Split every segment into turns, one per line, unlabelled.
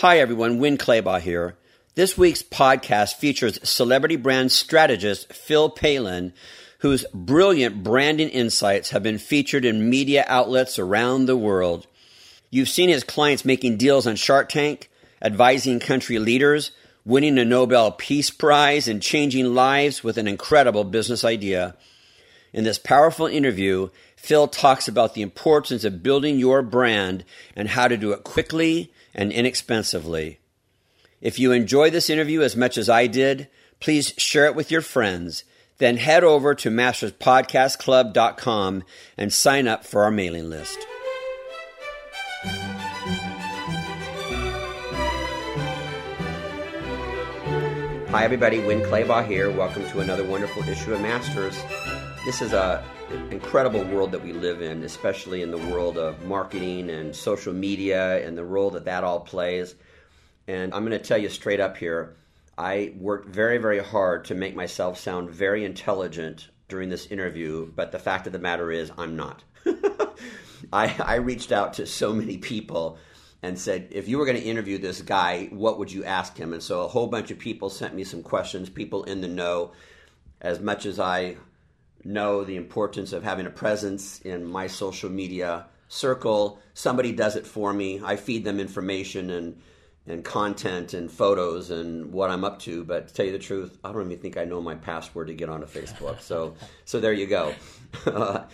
Hi, everyone. Winn Claybaugh here. This week's podcast features celebrity brand strategist Phil Pallen, whose brilliant branding insights have been featured in media outlets around the world. You've seen his clients making deals on Shark Tank, advising country leaders, winning a Nobel Peace Prize, and changing lives with an incredible business idea. In this powerful interview, Phil talks about the importance of building your brand and how to do it quickly and inexpensively. If you enjoy this interview as much as I did, please share it with your friends. Then head over to masterspodcastclub.com and sign up for our mailing list. Hi, everybody. Winn Claybaugh here. Welcome to another wonderful issue of Masters. This is a incredible world that we live in, especially in the world of marketing and social media and the role that that all plays. And I'm going to tell you straight up here I worked very, very hard to make myself sound very intelligent during this interview, but the fact of the matter is, I'm not. I, I reached out to so many people and said, if you were going to interview this guy, what would you ask him? And so a whole bunch of people sent me some questions, people in the know. As much as I know the importance of having a presence in my social media circle. Somebody does it for me. I feed them information and and content and photos and what I'm up to. But to tell you the truth, I don't even think I know my password to get onto Facebook. So so there you go.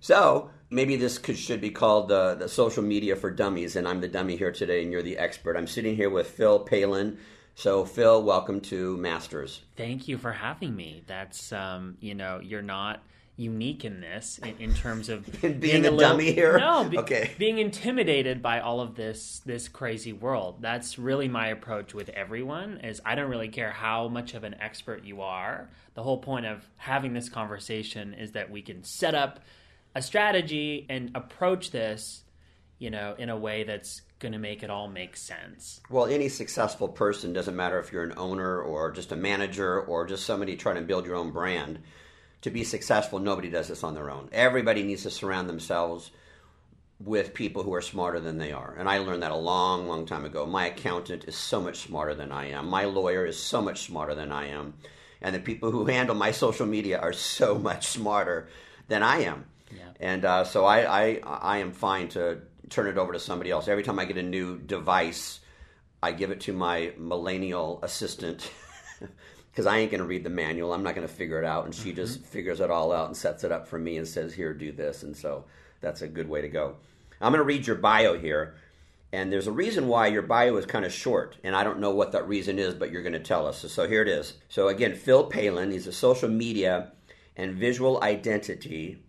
so maybe this could, should be called the the social media for dummies. And I'm the dummy here today, and you're the expert. I'm sitting here with Phil Pallen. So, Phil, welcome to Masters.
Thank you for having me. That's, um, you know, you're not unique in this in, in terms of
being, being, a, little, dummy here.
No, be, okay. Being intimidated by all of this this crazy world. That's really my approach with everyone. Is I don't really care how much of an expert you are. The whole point of having this conversation is that we can set up a strategy and approach this, you know, in a way that's going to make it all make sense.
Well, any successful person doesn't matter if you're an owner or just a manager or just somebody trying to build your own brand. To be successful, nobody does this on their own. Everybody needs to surround themselves with people who are smarter than they are. And I learned that a long, long time ago. My accountant is so much smarter than I am. My lawyer is so much smarter than I am. And the people who handle my social media are so much smarter than I am. Yeah. And uh, so I, I, I am fine to turn it over to somebody else. Every time I get a new device, I give it to my millennial assistant because I ain't going to read the manual. I'm not going to figure it out. And she mm-hmm. just figures it all out and sets it up for me and says, Here, do this. And so that's a good way to go. I'm going to read your bio here. And there's a reason why your bio is kind of short. And I don't know what that reason is, but you're going to tell us. So, so here it is. So, again, Phil Pallen, he's a social media and visual identity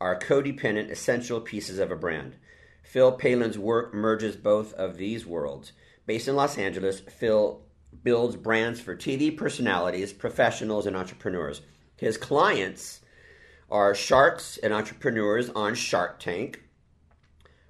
are codependent essential pieces of a brand. Phil Pallen's work merges both of these worlds. Based in Los Angeles, Phil builds brands for TV personalities, professionals, and entrepreneurs. His clients are sharks and entrepreneurs on Shark Tank,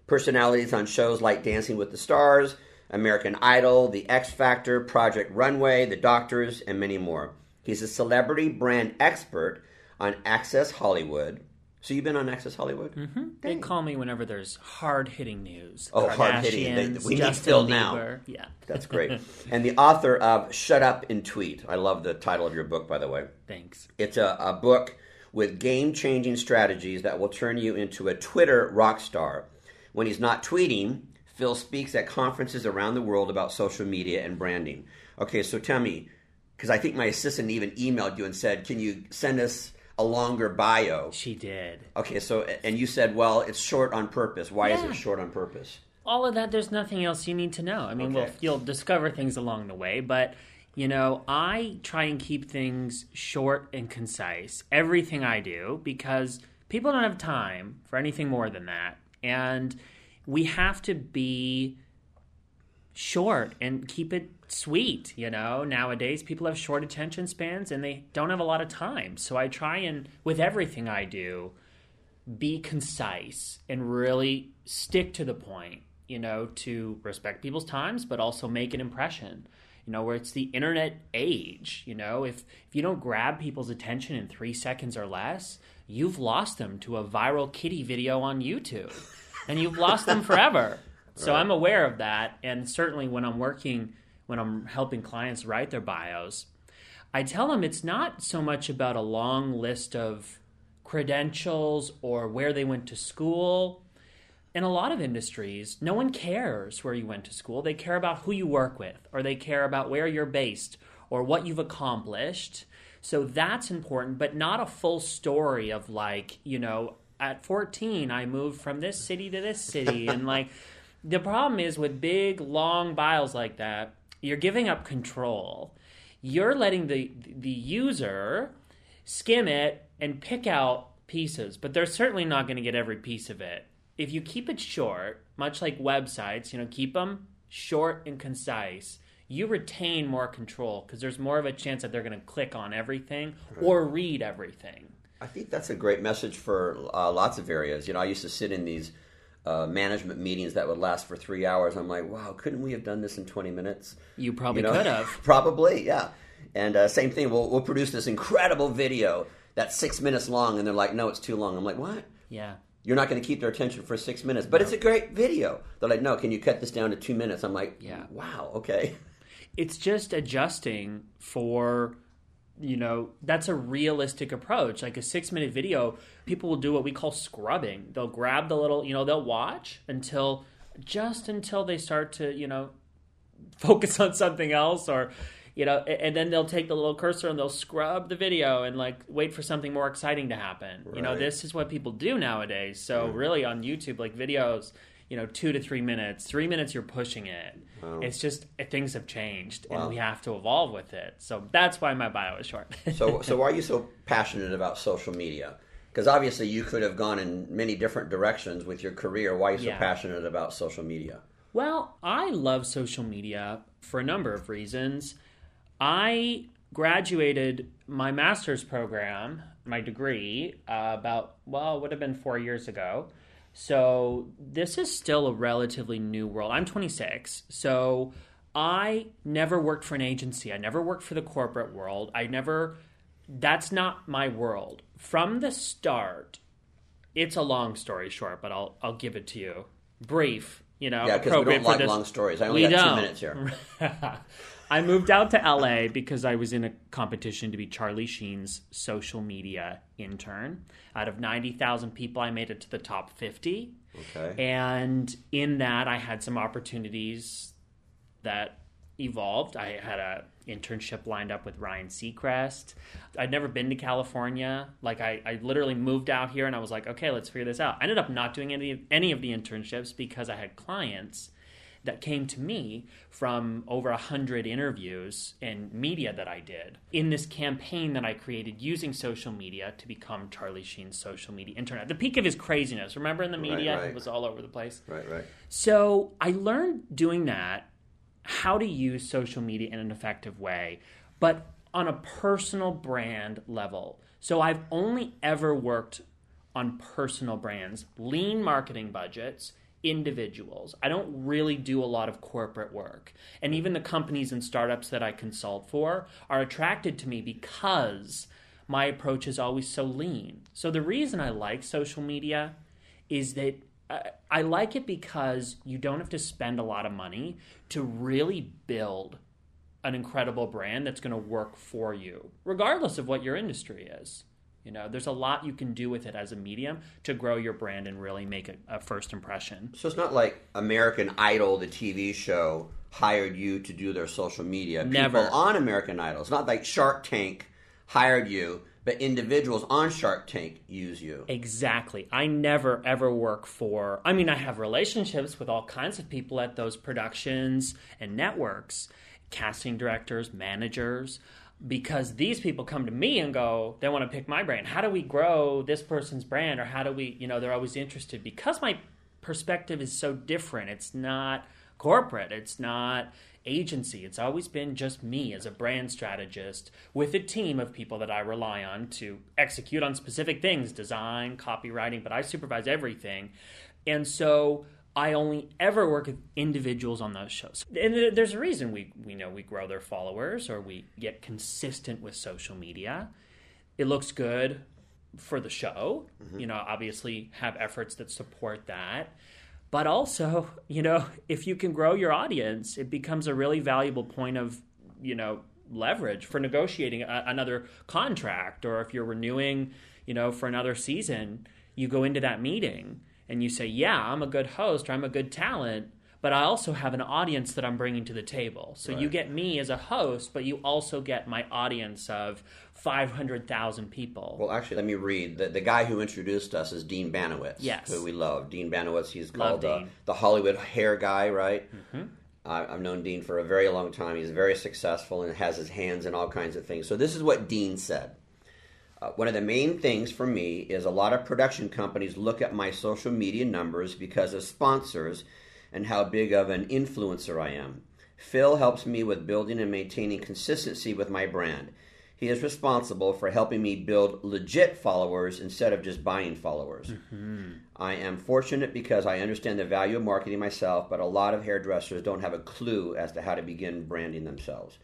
personalities on shows like Dancing with the Stars, American Idol, The X Factor, Project Runway, The Doctors, and many more. He's a celebrity brand expert on Access Hollywood, so you've been on Access Hollywood?
Mm-hmm. They call me whenever there's hard hitting news.
Oh, hard hitting! We
need
Phil now.
Yeah,
that's great. and the author of "Shut Up and Tweet." I love the title of your book, by the way.
Thanks.
It's a, a book with game-changing strategies that will turn you into a Twitter rock star. When he's not tweeting, Phil speaks at conferences around the world about social media and branding. Okay, so tell me, because I think my assistant even emailed you and said, "Can you send us?" A longer bio.
She did.
Okay, so and you said, well, it's short on purpose. Why yeah. is it short on purpose?
All of that. There's nothing else you need to know. I mean, okay. well, you'll discover things along the way, but you know, I try and keep things short and concise. Everything I do because people don't have time for anything more than that, and we have to be short and keep it sweet. You know, nowadays people have short attention spans and they don't have a lot of time. So I try and, with everything I do, be concise and really stick to the point, you know, to respect people's times, but also make an impression. You know, where it's the internet age, you know, if if you don't grab people's attention in three seconds or less, you've lost them to a viral kitty video on YouTube. and you've lost them forever. So right. I'm aware of that. And certainly when I'm working, when I'm helping clients write their bios, I tell them it's not so much about a long list of credentials or where they went to school. In a lot of industries, no one cares where you went to school. They care about who you work with, or they care about where you're based, or what you've accomplished. So that's important, but not a full story of like, you know, at 14, I moved from this city to this city. and like, the problem is with big, long bios like that, you're giving up control. You're letting the the user skim it and pick out pieces, but they're certainly not going to get every piece of it. If you keep it short, much like websites, you know, keep them short and concise, you retain more control because there's more of a chance that they're going to click on everything or read everything.
I think that's a great message for uh, lots of areas. You know, I used to sit in these uh, management meetings that would last for three hours. I'm like, wow, couldn't we have done this in 20 minutes?
You probably you know? could have.
probably, yeah. And uh, same thing, we'll, we'll produce this incredible video that's six minutes long, and they're like, no, it's too long. I'm like, what?
Yeah.
You're not going to keep their attention for six minutes, but no. it's a great video. They're like, no, can you cut this down to two minutes? I'm like, yeah. wow, okay.
It's just adjusting for you know that's a realistic approach. Like a six minute video people will do what we call scrubbing. They'll grab the little you know they'll watch until just until they start to you know focus on something else or you know and then they'll take the little cursor and they'll scrub the video and like wait for something more exciting to happen. Right. you know this is what people do nowadays. So really on youtube like videos you know two to three minutes. Three minutes you're pushing it. Wow. it's just things have changed wow. and we have to evolve with it. So that's why my bio is short.
So so why are you so passionate about social media? Because obviously you could have gone in many different directions with your career. Why are you so yeah. passionate about social media?
Well i love social media for a number of reasons. I graduated my master's program my degree uh, about well it would have been four years ago so this is still a relatively new world. I'm 26, so I never worked for an agency. I never worked for the corporate world. I never. That's not my world. From the start, it's a long story short, but I'll I'll give it to you brief. You know,
yeah, because we don't like long stories. I only we got don't. two minutes here.
I moved out to LA because I was in a competition to be Charlie Sheen's social media intern. Out of 90,000 people, I made it to the top 50. Okay. And in that, I had some opportunities that evolved. I had a internship lined up with Ryan Seacrest. I'd never been to California. Like I, I literally moved out here and I was like, okay, let's figure this out. I ended up not doing any any of the internships because I had clients that came to me from over a hundred interviews and media that I did in this campaign that I created using social media to become Charlie Sheen's social media internet. The peak of his craziness. Remember in the media, right, right. it was all over the place.
Right, right.
So I learned doing that how to use social media in an effective way, but on a personal brand level. So I've only ever worked on personal brands, lean marketing budgets individuals. I don't really do a lot of corporate work. And even the companies and startups that I consult for are attracted to me because my approach is always so lean. So the reason I like social media is that I like it because you don't have to spend a lot of money to really build an incredible brand that's going to work for you, regardless of what your industry is. You know, there's a lot you can do with it as a medium to grow your brand and really make a, a first impression.
So it's not like American Idol, the TV show, hired you to do their social media.
Never.
People on American Idol. It's not like Shark Tank hired you, but individuals on Shark Tank use you.
Exactly. I never ever work for, I mean, I have relationships with all kinds of people at those productions and networks casting directors, managers because these people come to me and go, they want to pick my brand. How do we grow this person's brand? Or how do we, you know, they're always interested because my perspective is so different. It's not corporate, it's not agency. It's always been just me as a brand strategist with a team of people that I rely on to execute on specific things design, copywriting, but I supervise everything. And so I only ever work with individuals on those shows. And there's a reason we, we know we grow their followers or we get consistent with social media. It looks good for the show. Mm-hmm. You know, obviously have efforts that support that. But also, you know, if you can grow your audience, it becomes a really valuable point of, you know, leverage for negotiating a, another contract or if you're renewing, you know, for another season, you go into that meeting and you say, "Yeah, I'm a good host or I'm a good talent." But I also have an audience that I'm bringing to the table. So right. you get me as a host, but you also get my audience of 500,000 people.
Well, actually, let me read. The, the guy who introduced us is Dean Banowitz,
yes.
who we love. Dean Banowitz, he's called uh, the Hollywood hair guy, right?
Mm-hmm.
I've known Dean for a very long time. He's very successful and has his hands in all kinds of things. So this is what Dean said. Uh, one of the main things for me is a lot of production companies look at my social media numbers because as sponsors – and how big of an influencer I am. Phil helps me with building and maintaining consistency with my brand. He is responsible for helping me build legit followers instead of just buying followers.
Mm-hmm.
I am fortunate because I understand the value of marketing myself, but a lot of hairdressers don't have a clue as to how to begin branding themselves.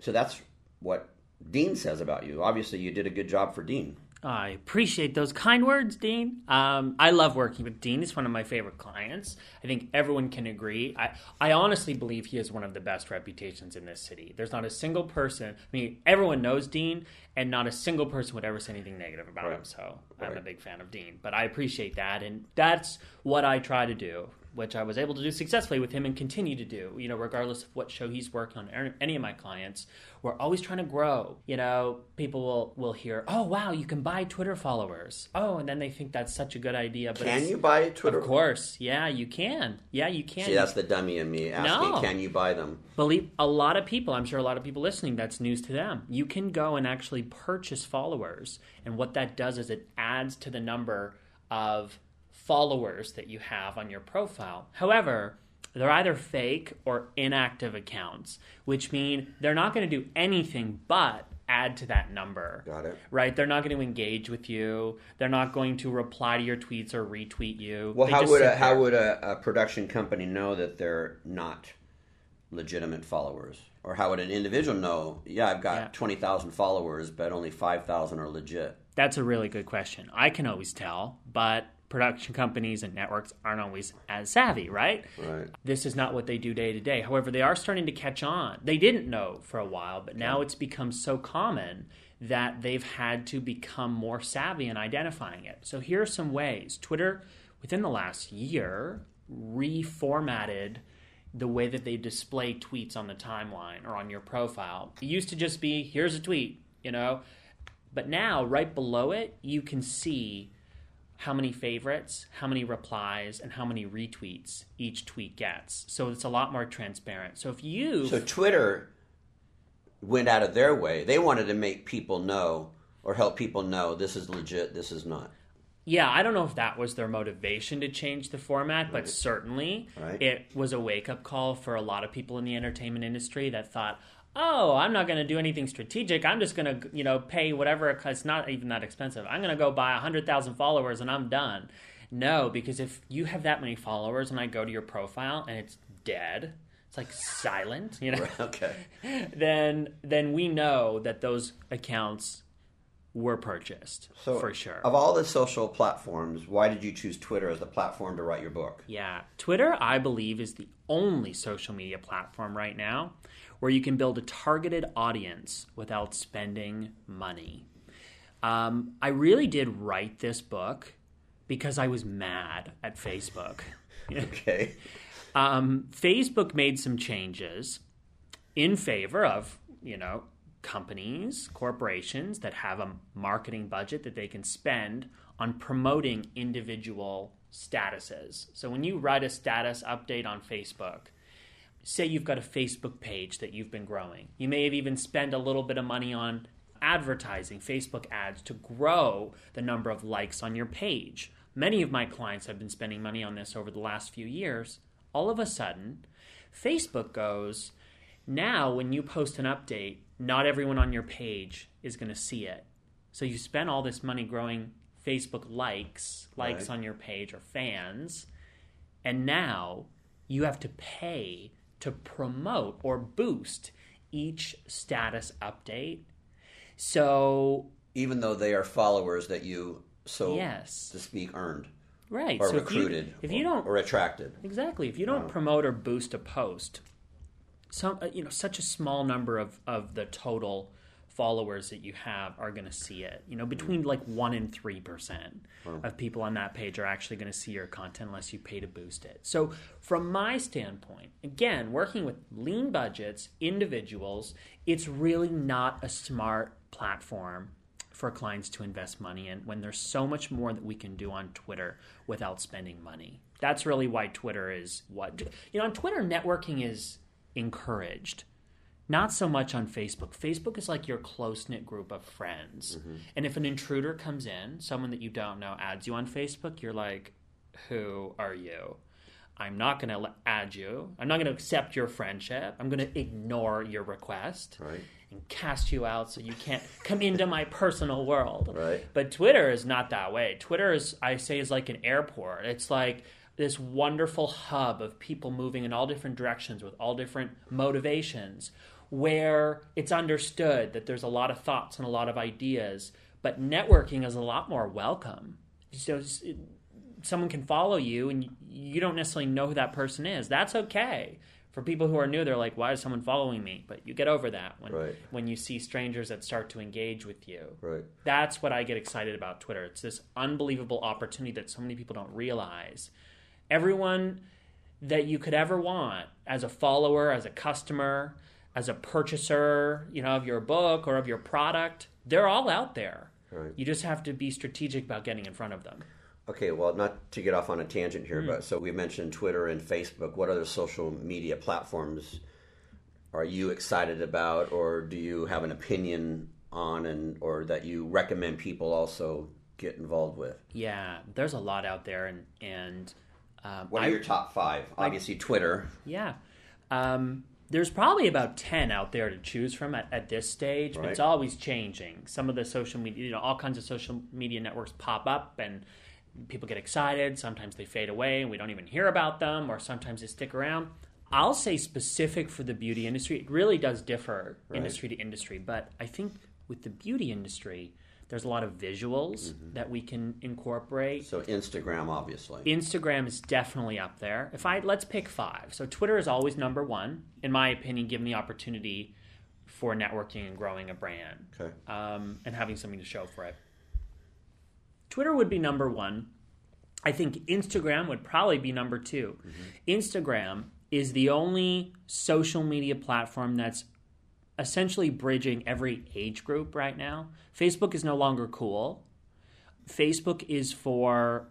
So that's what Dean says about you. Obviously, you did a good job for Dean.
I appreciate those kind words, Dean. Um, I love working with Dean. He's one of my favorite clients. I think everyone can agree. I, I honestly believe he has one of the best reputations in this city. There's not a single person, I mean, everyone knows Dean, and not a single person would ever say anything negative about right. him. So I'm a big fan of Dean. But I appreciate that. And that's what I try to do which I was able to do successfully with him and continue to do. You know, regardless of what show he's working on, any of my clients, we're always trying to grow. You know, people will will hear, "Oh, wow, you can buy Twitter followers." Oh, and then they think that's such a good idea.
But can you buy Twitter?
Of course, yeah, you can. Yeah, you can.
See, that's the dummy in me asking, no. "Can you buy them?"
Believe a lot of people. I'm sure a lot of people listening. That's news to them. You can go and actually purchase followers, and what that does is it adds to the number of followers that you have on your profile. However, they're either fake or inactive accounts, which mean they're not going to do anything but add to that number.
Got it.
Right? They're not going to engage with you. They're not going to reply to your tweets or retweet you.
Well, they how would a, how would a, a, production company know that they're not legitimate followers? Or how would an individual know? Yeah, I've got yeah. twenty thousand followers, but only five thousand are legit.
That's a really good question. I can always tell, but production companies and networks aren't always as savvy, right?
Right.
This is not what they do day to day. However, they are starting to catch on. They didn't know for a while, but now it's become so common that they've had to become more savvy in identifying it. So here are some ways. Twitter, within the last year, reformatted the way that they display tweets on the timeline or on your profile. It used to just be here's a tweet, you know, but now right below it, you can see how many favorites, how many replies, and how many retweets each tweet gets. So it's a lot more transparent. So if you
So Twitter went out of their way. They wanted to make people know or help people know this is legit, this is not.
Yeah, I don't know if that was their motivation to change the format, but certainly
right.
it was a wake up call for a lot of people in the entertainment industry that thought, oh, I'm not going to do anything strategic. I'm just going to, you know, pay whatever. It's not even that expensive. I'm going to go buy 100,000 followers and I'm done. No, because if you have that many followers and I go to your profile and it's dead, it's like silent, you know.
okay.
Then then we know that those accounts were purchased so for sure.
Of all the social platforms, why did you choose Twitter as the platform to write your book?
Yeah, Twitter I believe is the only social media platform right now where you can build a targeted audience without spending money. Um, I really did write this book because I was mad at Facebook.
okay.
Um, Facebook made some changes in favor of, you know, companies, corporations that have a marketing budget that they can spend on promoting individual statuses. So when you write a status update on Facebook, say you've got a Facebook page that you've been growing. You may have even spent a little bit of money on advertising, Facebook ads to grow the number of likes on your page. Many of my clients have been spending money on this over the last few years. All of a sudden, Facebook goes, now when you post an update, not everyone on your page is going to see it. So you spend all this money growing Facebook likes, likes right. on your page or fans, and now you have to pay to promote or boost each status update. So
even though they are followers that you so
yes.
to speak earned.
right
or
so
recruited
if you, if you
or,
don't
or attracted.
exactly if you don't promote or boost a post some uh, you know such a small number of of the total followers that you have are going to see it you know between like 1 and 3% of people on that page are actually going to see your content unless you pay to boost it so from my standpoint again working with lean budgets individuals it's really not a smart platform for clients to invest money in when there's so much more that we can do on Twitter without spending money. That's really why Twitter is what you know on Twitter networking is encouraged. Not so much on Facebook. Facebook is like your close knit group of friends. Mm-hmm. And if an intruder comes in, someone that you don't know adds you on Facebook, you're like, who are you? I'm not going to add you. I'm not going to accept your friendship. I'm going to ignore your request
Right.
and cast you out so you can't come into my personal world.
Right.
But Twitter is not that way. Twitter is, I say, is like an airport. It's like this wonderful hub of people moving in all different directions with all different motivations, where it's understood that there's a lot of thoughts and a lot of ideas, but networking is a lot more welcome. So someone can follow you and you don't necessarily know who that person is. That's okay. For people who are new, they're like, "Why is someone following me?" But you get over that when
Right.
when you see strangers that start to engage with you.
Right.
That's what I get excited about Twitter. It's this unbelievable opportunity that so many people don't realize. Everyone that you could ever want as a follower, as a customer, as a purchaser, you know, of your book or of your product, they're all out there.
Right.
You just have to be strategic about getting in front of them.
Okay, well, not to get off on a tangent here,
Hmm.
but so we mentioned Twitter and Facebook. What other social media platforms are you excited about, or do you have an opinion on, and or that you recommend people also get involved with?
Yeah, there's a lot out there, and and um,
What are
I-
your top five? Obviously, Twitter.
Yeah. Um, there's probably about 10 out there to choose from at, at this stage, but
Right.
it's always changing. Some of the social media, you know, all kinds of social media networks pop up and people get excited. Sometimes they fade away and we don't even hear about them, or sometimes they stick around. I'll say specific for the beauty industry, it really does differ industry to industry, but I think with the beauty industry, there's a lot of visuals that we can incorporate.
So Instagram, obviously.
Instagram is definitely up there. If I let's pick five. So Twitter is always number one, in my opinion, given the opportunity for networking and growing a brand
okay.
um, and having something to show for it. Twitter would be number one. I think Instagram would probably be number 2 Instagram is the only social media platform that's essentially bridging every age group right now. Facebook is no longer cool. Facebook is for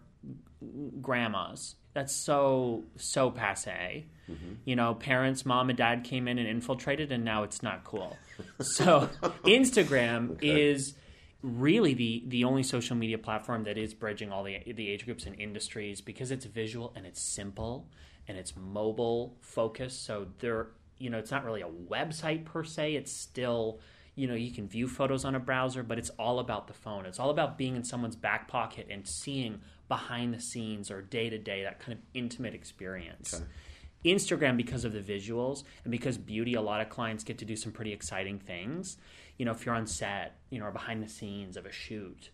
grandmas. That's so so passe. Mm-hmm. You know, parents, mom and dad came in and infiltrated, and now it's not cool. So Instagram is really the the only social media platform that is bridging all the the age groups and industries because it's visual and it's simple and it's mobile focused. So there, you know, it's not really a website per se. It's still you know you can view photos on a browser but it's all about the phone it's all about being in someone's back pocket and seeing behind the scenes or day to day that kind of intimate experience instagram because of the visuals and because beauty a lot of clients get to do some pretty exciting things you know if you're on set you know or behind the scenes of a shoot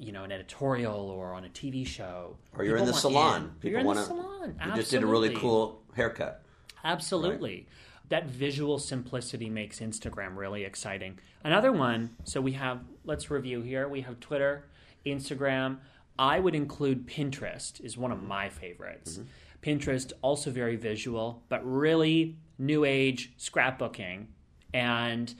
you know an editorial or on a tv show
Or you're in the
want
salon.
in.
People
you're in
wanna-
the salon
You just did a really cool haircut.
Absolutely. That visual simplicity makes Instagram really exciting. Another one, so we have, let's review here. We have Twitter, Instagram. I would include Pinterest, is one of mm-hmm. my favorites. Mm-hmm. Pinterest, also very visual, but really new age scrapbooking and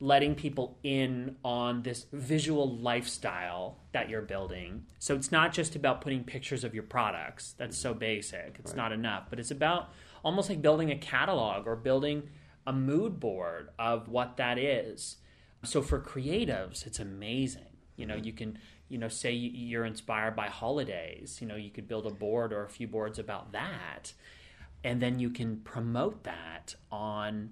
letting people in on this visual lifestyle that you're building. So it's not just about putting pictures of your products. That's mm-hmm. so basic. It's not enough, but it's about almost like building a catalog or building a mood board of what that is. So for creatives, it's amazing. You know, you can, you know, say you're inspired by holidays, you know, you could build a board or a few boards about that. And then you can promote that on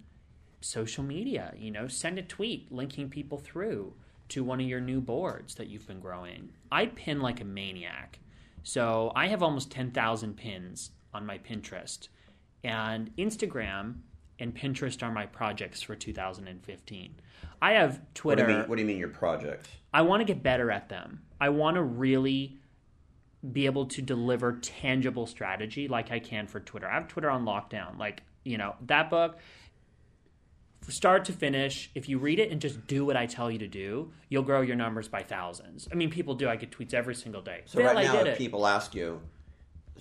social media. You know, send a tweet linking people through to one of your new boards that you've been growing. I pin like a maniac. So I have almost 10,000 pins on my Pinterest. And Instagram and Pinterest are my projects for 2015. I have
What do
Twitter.
you mean? What do you mean your projects?
I want to get better at them. I want to really be able to deliver tangible strategy like I can for Twitter. I have Twitter on lockdown. Like, you know, that book, start to finish, if you read it and just do what I tell you to do, you'll grow your numbers by thousands. I mean, people do. I get tweets every single day.
So right now, if people ask you,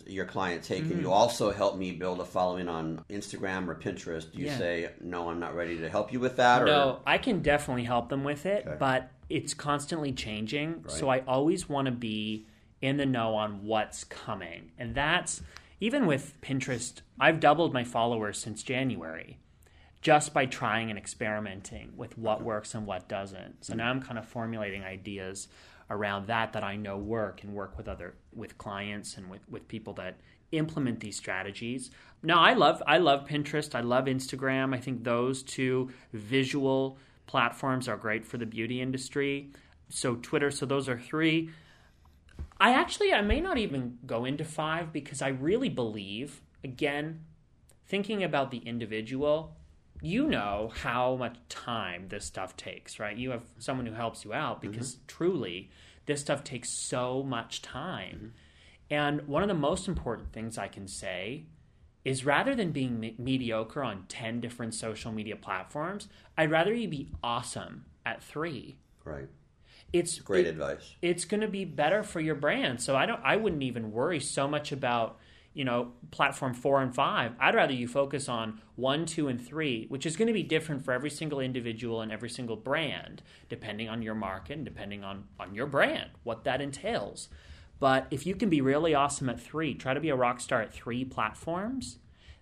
your client can mm-hmm. you also help me build a following on Instagram or Pinterest? Do you yeah. say, no, I'm not ready to help you with that?
No, or? I can definitely help them with it, okay. but it's constantly changing. Right. So I always want to be in the know on what's coming. And that's even with Pinterest, I've doubled my followers since January just by trying and experimenting with what works and what doesn't. So now I'm kind of formulating ideas around that that I know work and work with other with clients and with, with people that implement these strategies. Now I love I love Pinterest, I love Instagram. I think those two visual platforms are great for the beauty industry. So Twitter, so those are three. I actually I may not even go into five because I really believe again thinking about the individual you know how much time this stuff takes, right? You have someone who helps you out because mm-hmm. truly this stuff takes so much time. Mm-hmm. And one of the most important things I can say is rather than being me- mediocre on 10 different social media platforms, I'd rather you be awesome at 3.
Right.
It's
great
it,
advice.
It's going to be better for your brand. So I don't I wouldn't even worry so much about you know, platform four and five. I'd rather you focus on one, two, and three, which is going to be different for every single individual and every single brand, depending on your market and depending on, on your brand, what that entails. But if you can be really awesome at three, try to be a rock star at three platforms,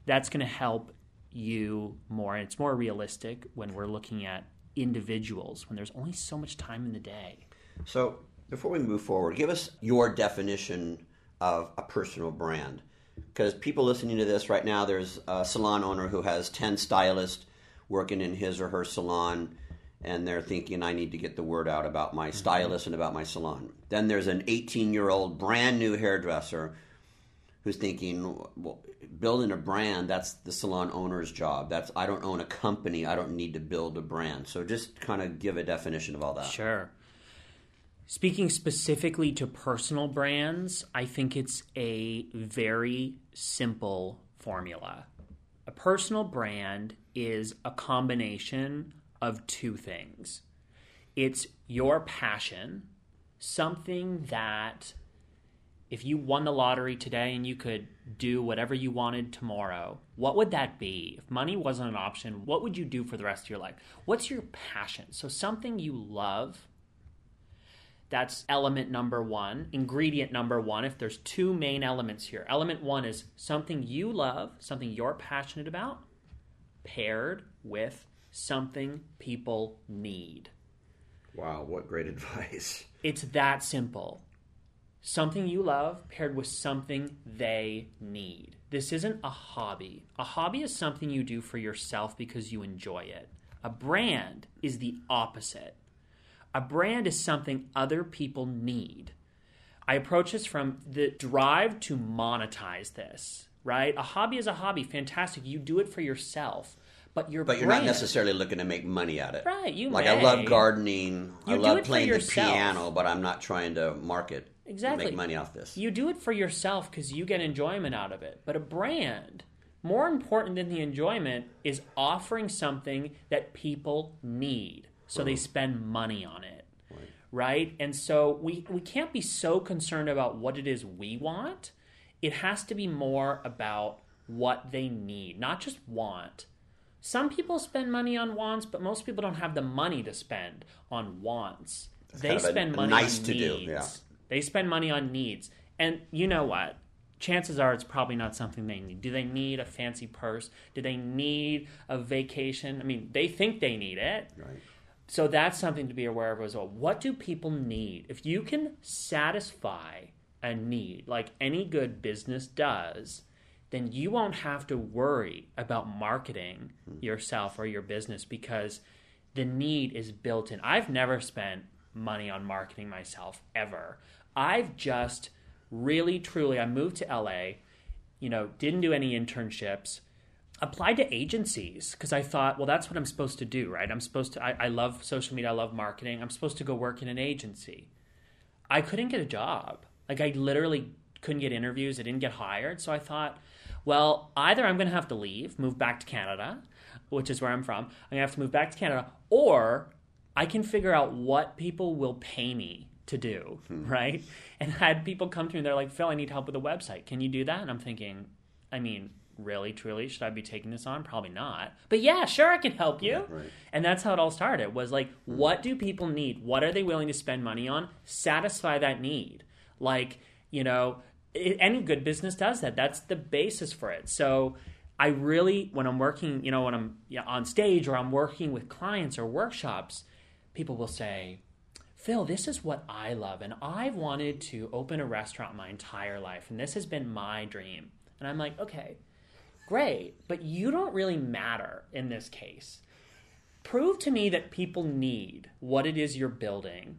that's going to help you more. And it's more realistic when we're looking at individuals, when there's only so much time in the day.
So before we move forward, give us your definition of a personal brand because people listening to this right now, there's a salon owner who has 10 stylists working in his or her salon, and they're thinking, I need to get the word out about my mm-hmm. stylist and about my salon. Then there's an 18 year old brand new hairdresser who's thinking, well, building a brand, that's the salon owner's job. That's I don't own a company, I don't need to build a brand. So just kind of give a definition of all that.
Sure. Speaking specifically to personal brands, I think it's a very simple formula. A personal brand is a combination of two things it's your passion, something that if you won the lottery today and you could do whatever you wanted tomorrow, what would that be? If money wasn't an option, what would you do for the rest of your life? What's your passion? So, something you love that's element number one, ingredient number one. If there's two main elements here, element one is something you love, something you're passionate about, paired with something people need.
Wow, what great advice.
It's that simple. Something you love paired with something they need. This isn't a hobby. A hobby is something you do for yourself because you enjoy it. A brand is the opposite. A brand is something other people need. I approach this from the drive to monetize this, right? A hobby is a hobby, fantastic. You do it for yourself. But your
But you're
brand,
not necessarily looking to make money at it.
Right, you
Like
may.
I love gardening. You I love playing the piano, but I'm not trying to market
exactly
make money off this.
You do it for yourself because you get enjoyment out of it. But a brand, more important than the enjoyment, is offering something that people need so they hmm. spend money on it. Right. right? And so we, we can't be so concerned about what it is we want. It has to be more about what they need, not just want. Some people spend money on wants, but most people don't have the money to spend on wants. That's they spend a, money nice on to needs. Do, yeah. They spend money on needs. And you know what? chances are it's probably not something they need. Do they need a fancy purse? Do they need a vacation? I mean, they think they need it.
Right
so that's something to be aware of as well. What do people need? If you can satisfy a need like any good business does, then you won't have to worry about marketing hmm. yourself or your business because the need is built in. I've never spent money on marketing myself ever. I've just really truly I moved to LA, you know, didn't do any internships applied to agencies because I thought, well, that's what I'm supposed to do, right? I'm supposed to, I, I, love social media, I love marketing. I'm supposed to go work in an agency. I couldn't get a job. Like I literally couldn't get interviews. I didn't get hired. So I thought, well, either I'm going to have to leave, move back to Canada, which is where I'm from. I'm going to have to move back to Canada, or I can figure out what people will pay me to do, hmm. right? And I had people come to me, they're like, Phil, I need help with a website. Can you do that? And I'm thinking, I mean, really, truly, should I be taking this on? Probably not. But yeah, sure, I can help you. Right. And that's how it all started. Was like, hmm. what do people need? What are they willing to spend money on? Satisfy that need. Like, you know, it, any good business does that. That's the basis for it. So I really, when I'm working, you know, when I'm on stage or I'm working with clients or workshops, people will say, Phil, this is what I love, and I've wanted to open a restaurant my entire life, and this has been my dream. And I'm like, okay, great, but you don't really matter in this case. Prove to me that people need what it is you're building.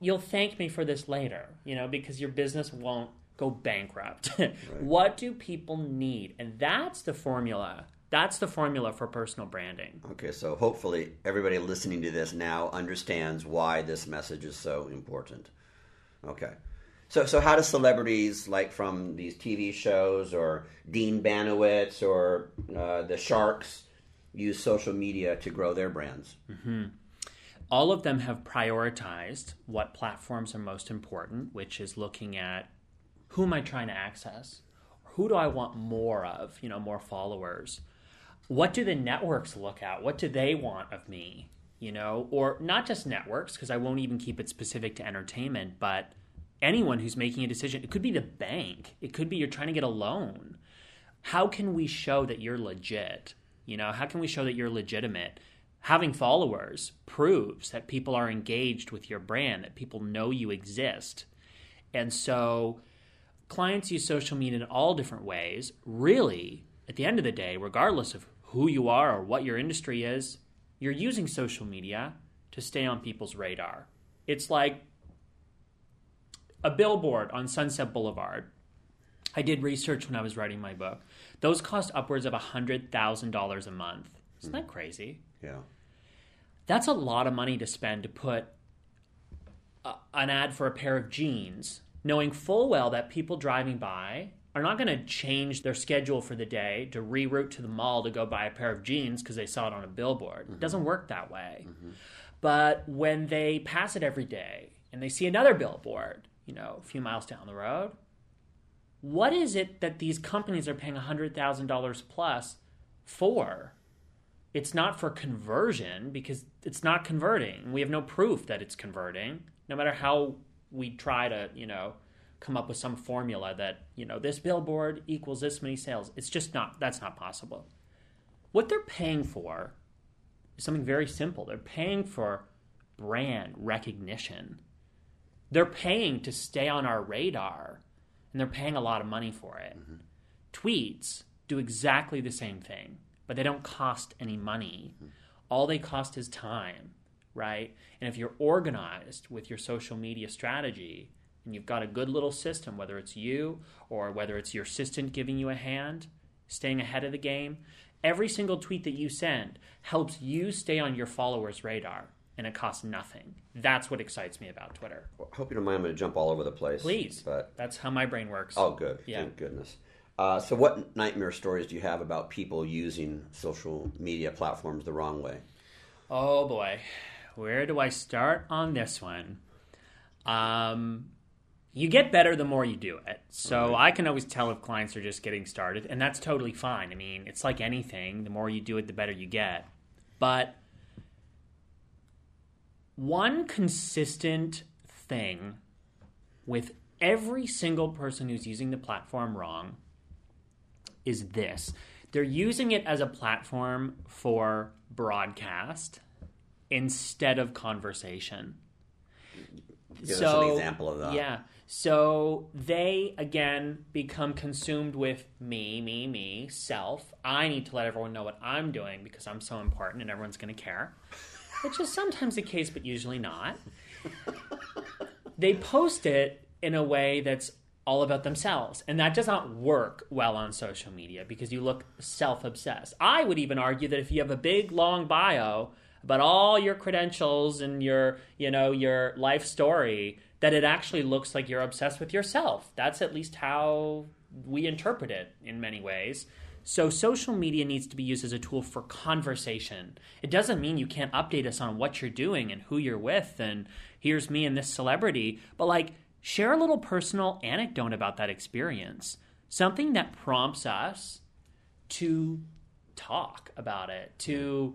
You'll thank me for this later, you know, because your business won't go bankrupt. right. What do people need? And that's the formula. That's the formula for personal branding.
Okay, so hopefully everybody listening to this now understands why this message is so important. Okay. So, so how do celebrities like from these TV shows or Dean Banowitz or uh, the Sharks use social media to grow their brands?
Mm-hmm all of them have prioritized what platforms are most important, which is looking at who am I trying to access? Who do I want more of? You know, more followers. What do the networks look at? What do they want of me? You know, or not just networks, because I won't even keep it specific to entertainment, but anyone who's making a decision. It could be the bank, it could be you're trying to get a loan. How can we show that you're legit? You know, how can we show that you're legitimate? Having followers proves that people are engaged with your brand, that people know you exist. And so clients use social media in all different ways. Really, at the end of the day, regardless of who you are or what your industry is, you're using social media to stay on people's radar. It's like a billboard on Sunset Boulevard. I did research when I was writing my book. Those cost upwards of $100,000 a month. Isn't that crazy?
Yeah.
That's a lot of money to spend to put a, an ad for a pair of jeans knowing full well that people driving by are not going to change their schedule for the day to reroute to the mall to go buy a pair of jeans because they saw it on a billboard. Mm-hmm. It doesn't work that way. Mm-hmm. But when they pass it every day and they see another billboard, you know, a few miles down the road, what is it that these companies are paying $100,000 plus for? It's not for conversion because it's not converting. We have no proof that it's converting, no matter how we try to, you know, come up with some formula that, you know, this billboard equals this many sales. It's just not, that's not possible. What they're paying for is something very simple. They're paying for brand recognition. They're paying to stay on our radar, and they're paying a lot of money for it. Mm-hmm. Tweets do exactly the same thing, but they don't cost any money. Mm-hmm. All they cost is time right? And if you're organized with your social media strategy and you've got a good little system, whether it's you or whether it's your assistant giving you a hand, staying ahead of the game, every single tweet that you send helps you stay on your followers' radar and it costs nothing. That's what excites me about Twitter.
Well, I hope you don't mind. I'm going to jump all over the place.
Please. But that's how my brain works.
Oh, good. Yeah. Thank goodness. Uh, so, what nightmare stories do you have about people using social media platforms the wrong way?
Oh boy, where do I start on this one? Um, you get better the more you do it. So right. I can always tell if clients are just getting started, and that's totally fine. I mean, it's like anything the more you do it, the better you get. But one consistent thing with every single person who's using the platform wrong is this they're using it as a platform for broadcast instead of conversation.
Give so, us an example of that.
Yeah. So they again become consumed with me, me, me, self. I need to let everyone know what I'm doing because I'm so important and everyone's going to care. Which is sometimes the case, but usually not. they post it in a way that's all about themselves. And that does not work well on social media because you look self obsessed. I would even argue that if you have a big, long bio about all your credentials and your, you know, your life story that it actually looks like you're obsessed with yourself. That's at least how we interpret it in many ways. So social media needs to be used as a tool for conversation. It doesn't mean you can't update us on what you're doing and who you're with and here's me and this celebrity, but like share a little personal anecdote about that experience. Something that prompts us to talk about it, to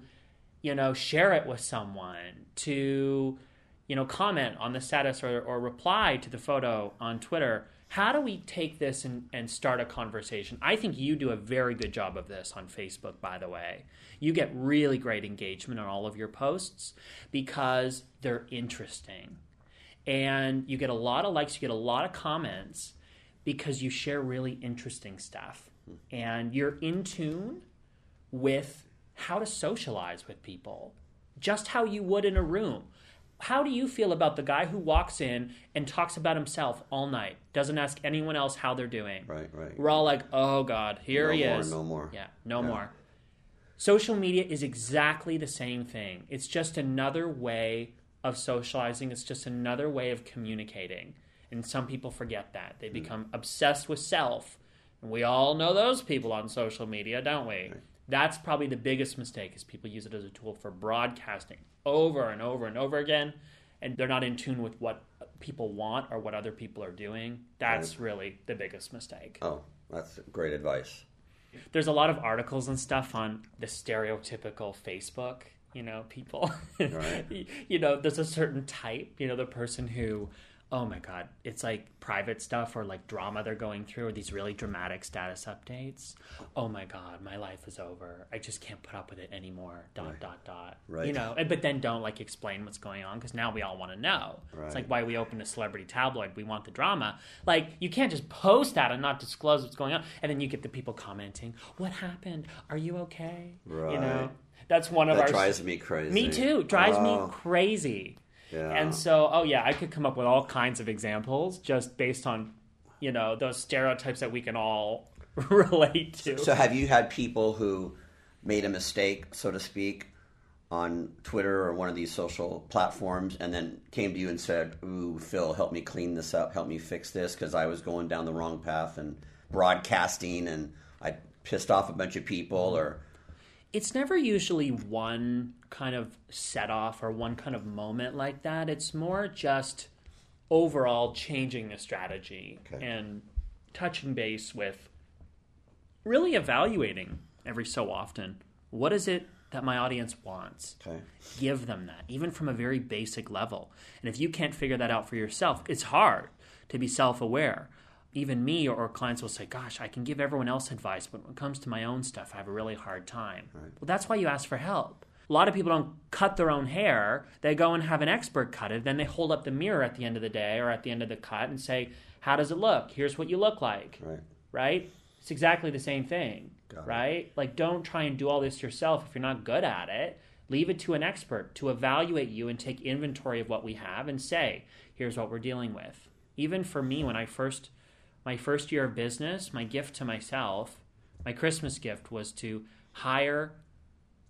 you know, share it with someone, to you know, comment on the status or, or reply to the photo on Twitter how do we take this and, and start a conversation? I think you do a very good job of this on Facebook, by the way. You get really great engagement on all of your posts because they're interesting. And you get a lot of likes, you get a lot of comments because you share really interesting stuff. And you're in tune with how to socialize with people, just how you would in a room how do you feel about the guy who walks in and talks about himself all night, doesn't ask anyone else how they're doing?
Right, right.
We're all like, oh God, here
no
he
more,
is.
No more.
Yeah, no yeah. more. Social media is exactly the same thing. It's just another way of socializing, it's just another way of communicating. And some people forget that. They hmm. become mm. obsessed with self. And we all know those people on social media, don't we? Right. That's probably the biggest mistake is people use it as a tool for broadcasting over and over and over again and they're not in tune with what people want or what other people are doing. That's right. really the biggest mistake.
Oh, that's great advice.
There's a lot of articles and stuff on the stereotypical Facebook, you know, people. Right. you know, there's a certain type, you know, the person who oh my god it's like private stuff or like drama they're going through or these really dramatic status updates. Oh my god my life is over. I just can't put up with it anymore dot right. dot dot. Right. You know but then don't like explain what's going on because now we all want to know. Right. it's like why we open a celebrity tabloid we want the drama. Like you can't just post that and not disclose what's going on and then you get the people commenting what happened? Are you okay?
Right
you know? That's one of
that
our
drives me crazy.
Me too drives oh. me crazy yeah. And so, oh yeah, I could come up with all kinds of examples just based on, you know, those stereotypes that we can all relate to.
So, have you had people who made a mistake, so to speak, on Twitter or one of these social platforms, and then came to you and said, "Ooh, Phil, help me clean this up, help me fix this," because I was going down the wrong path and broadcasting, and I pissed off a bunch of people, or
it's never usually one kind of set off or one kind of moment like that. It's more just overall changing the strategy okay. and touching base with really evaluating every so often what is it that my audience wants.
Okay.
Give them that, even from a very basic level. And if you can't figure that out for yourself, it's hard to be self aware even me or clients will say, Gosh, I can give everyone else advice, but when it comes to my own stuff, I have a really hard time. Right. Well, that's why you ask for help. A lot of people don't cut their own hair. They go and have an expert cut it. Then they hold up the mirror at the end of the day or at the end of the cut and say, How does it look? Here's what you look like.
Right.
Right? It's exactly the same thing. Got right? It. Like, don't try and do all this yourself if you're not good at it. Leave it to an expert to evaluate you and take inventory of what we have and say, Here's what we're dealing with. Even for me, when I first my first year of business, my gift to myself, my Christmas gift was to hire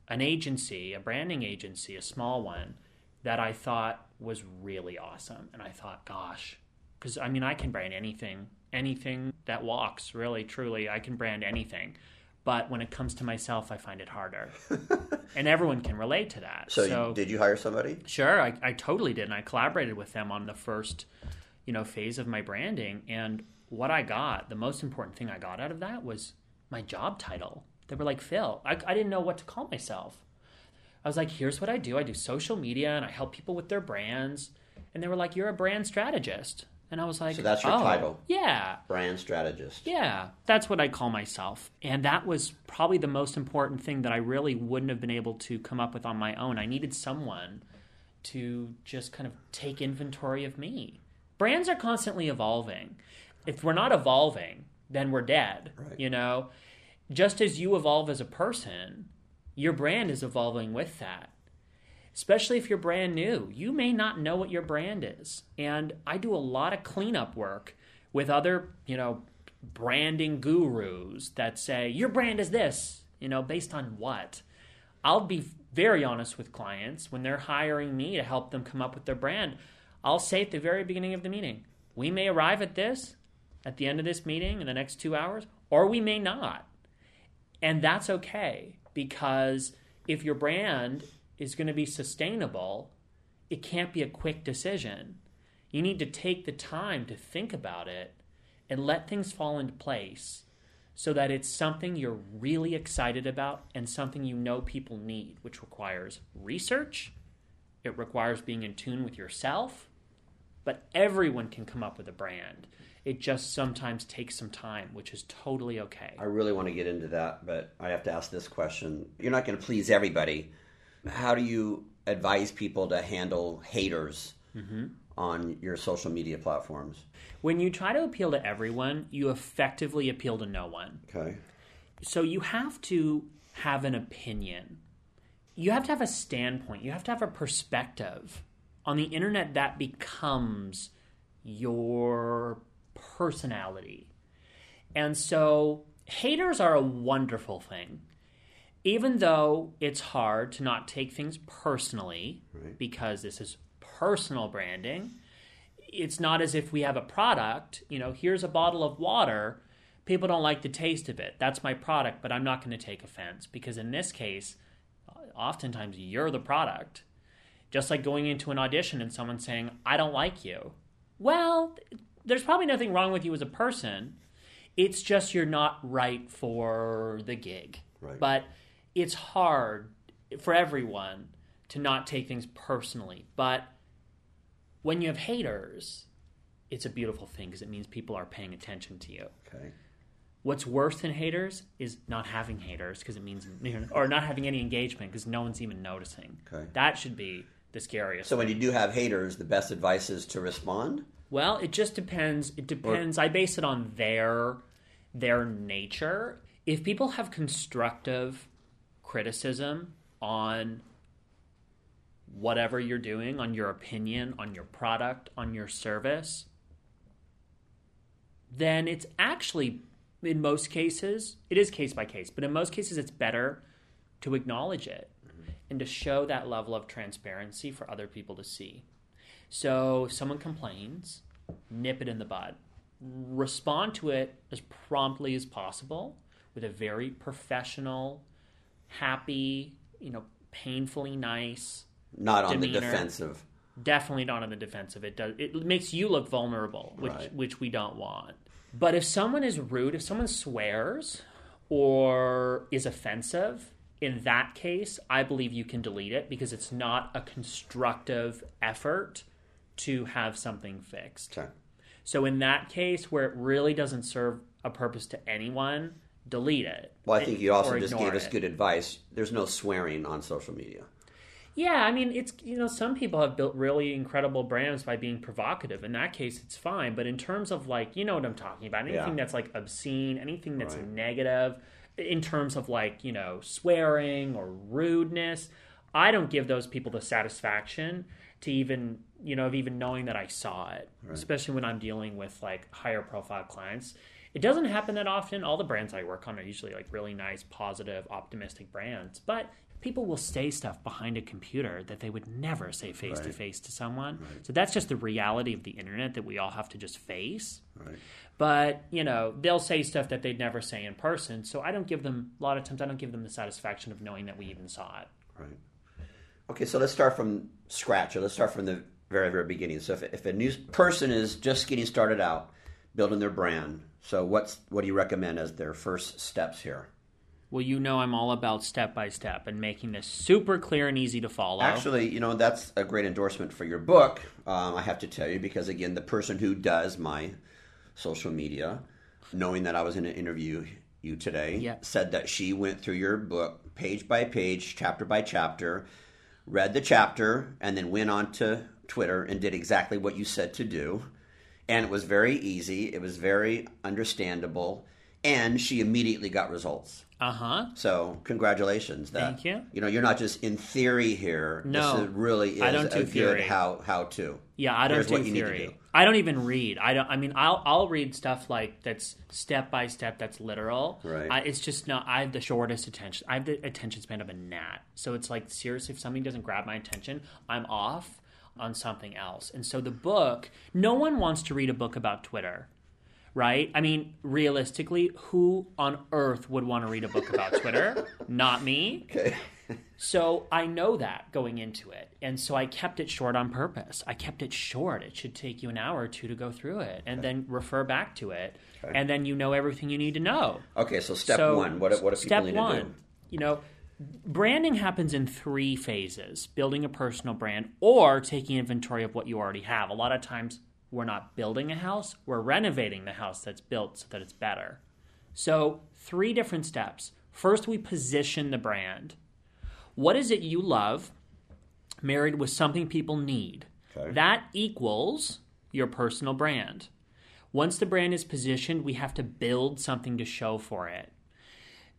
an agency, a branding agency, a small one that I thought was really awesome. And I thought, gosh, because I mean, I can brand anything, anything that walks, really, truly, I can brand anything. But when it comes to myself, I find it harder. and everyone can relate to that.
So, so you, did you hire somebody?
Sure, I, I totally did. And I collaborated with them on the first, you know, phase of my branding. And what I got, the most important thing I got out of that was my job title. They were like, Phil, I, I didn't know what to call myself. I was like, here's what I do I do social media and I help people with their brands. And they were like, you're a brand strategist. And I was like,
so that's your
oh,
title?
Yeah.
Brand strategist.
Yeah, that's what I call myself. And that was probably the most important thing that I really wouldn't have been able to come up with on my own. I needed someone to just kind of take inventory of me. Brands are constantly evolving if we're not evolving, then we're dead.
Right.
You know, just as you evolve as a person, your brand is evolving with that. Especially if you're brand new, you may not know what your brand is. And I do a lot of cleanup work with other, you know, branding gurus that say your brand is this, you know, based on what? I'll be very honest with clients when they're hiring me to help them come up with their brand. I'll say at the very beginning of the meeting, we may arrive at this at the end of this meeting in the next two hours, or we may not. And that's okay because if your brand is going to be sustainable, it can't be a quick decision. You need to take the time to think about it and let things fall into place so that it's something you're really excited about and something you know people need, which requires research, it requires being in tune with yourself, but everyone can come up with a brand. It just sometimes takes some time, which is totally okay.
I really want to get into that, but I have to ask this question. You're not going to please everybody. How do you advise people to handle haters mm-hmm. on your social media platforms?
When you try to appeal to everyone, you effectively appeal to no one.
Okay.
So you have to have an opinion. You have to have a standpoint. You have to have a perspective. On the internet, that becomes your personality. And so haters are a wonderful thing. Even though it's hard to not take things personally right. because this is personal branding, it's not as if we have a product, you know, here's a bottle of water. People don't like the taste of it. That's my product, but I'm not going to take offense because in this case, oftentimes you're the product. Just like going into an audition and someone saying, I don't like you. Well, there's probably nothing wrong with you as a person. It's just you're not right for the gig.
Right.
But it's hard for everyone to not take things personally. But when you have haters, it's a beautiful thing because it means people are paying attention to you.
Okay.
What's worse than haters is not having haters because it means, or not having any engagement because no one's even noticing.
Okay.
That should be the scariest.
So when you do have haters, the best advice is to respond.
Well, it just depends. It depends. Or, I base it on their their nature. If people have constructive criticism on whatever you're doing, on your opinion, on your product, on your service, then it's actually, in most cases, it is case by case, but in most cases, it's better to acknowledge it mm-hmm. and to show that level of transparency for other people to see. So if someone complains, nip it in the bud. Respond to it as promptly as possible with a very professional, happy, you know, painfully nice
not
on
demeanor. the defensive.
Definitely not on the defensive. It does. It makes you look vulnerable, which right. which we don't want. But if someone is rude, if someone swears or is offensive, in that case, I believe you can delete it because it's not a constructive effort to have something fixed.
Okay.
So in that case, where it really doesn't serve a purpose to anyone, delete it.
Well, I think you also just gave us good advice. There's no swearing on social media.
Yeah, I mean, it's you know, some people have built really incredible brands by being provocative. In that case, it's fine. But in terms of like, you know what I'm talking about? Anything yeah. that's like obscene, anything that's right. negative, in terms of like you know swearing or rudeness, I don't give those people the satisfaction to even you know of even knowing that I saw it. Right. Especially when I'm dealing with like higher profile clients. It doesn't happen that often. All the brands I work on are usually like really nice, positive, optimistic brands. But people will say stuff behind a computer that they would never say face to face to someone. Right. So that's just the reality of the internet that we all have to just face.
Right.
But, you know, they'll say stuff that they'd never say in person. So I don't give them, a lot of times, I don't give them the satisfaction of knowing that we even saw it.
Right. Okay, so let's start from scratch, or let's start from the very, very beginning. So if, if a new person is just getting started out, building their brand, so what's what do you recommend as their first steps here?
Well, you know I'm all about step by step and making this super clear and easy to follow.
Actually, you know, that's a great endorsement for your book, um, I have to tell you, because again, the person who does my social media, knowing that I was in an interview you today, said that she went through your book page by page, chapter by chapter, read the chapter, and then went on to Twitter and did exactly what you said to do. And it was very easy, it was very understandable and she immediately got results.
Uh huh.
So congratulations. That,
Thank you.
You know, you're not just in theory here.
No,
this is really is
I don't do
a
theory.
good how how to.
Yeah, I don't
Here's
do
what you need to
theory.
do.
I don't even read. I don't. I mean, I'll I'll read stuff like that's step by step. That's literal.
Right.
I, it's just not. I have the shortest attention. I have the attention span of a gnat. So it's like seriously, if something doesn't grab my attention, I'm off on something else. And so the book, no one wants to read a book about Twitter. Right? I mean, realistically, who on earth would want to read a book about Twitter? Not me.
Okay.
So I know that going into it. And so I kept it short on purpose. I kept it short. It should take you an hour or two to go through it and then refer back to it.
Okay.
And then you know everything you need to know.
Okay. So step
So,
one. What what do people
step
need
one,
to do?
You know, branding happens in three phases building a personal brand or taking inventory of what you already have. A lot of times we're not building a house, we're renovating the house that's built so that it's better. So, three different steps. First, we position the brand. What is it you love married with something people need?
Okay.
That equals your personal brand. Once the brand is positioned, we have to build something to show for it.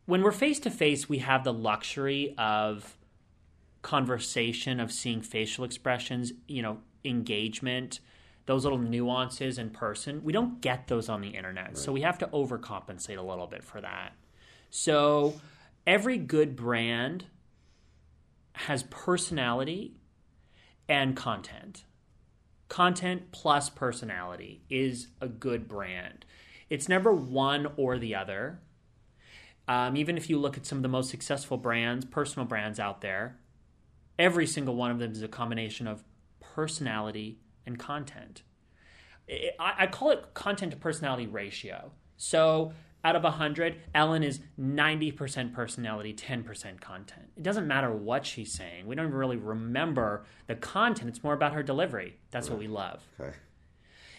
When we're face to face, we have the luxury of conversation, of seeing facial expressions, you know, engagement, those little nuances in person. We don't get those on the internet. So we have to overcompensate a little bit for that. So every good brand has personality and content. Content plus personality is a good brand. It's never one or the other. Um, even if you look at some of the most successful brands, personal brands out there, every single one of them is a combination of personality and content. I, I call it content to personality ratio. So out of 100, Ellen is 90% personality, 10% content. It doesn't matter what she's saying. We don't even really remember the content. It's more about her delivery. That's what we love.
Okay.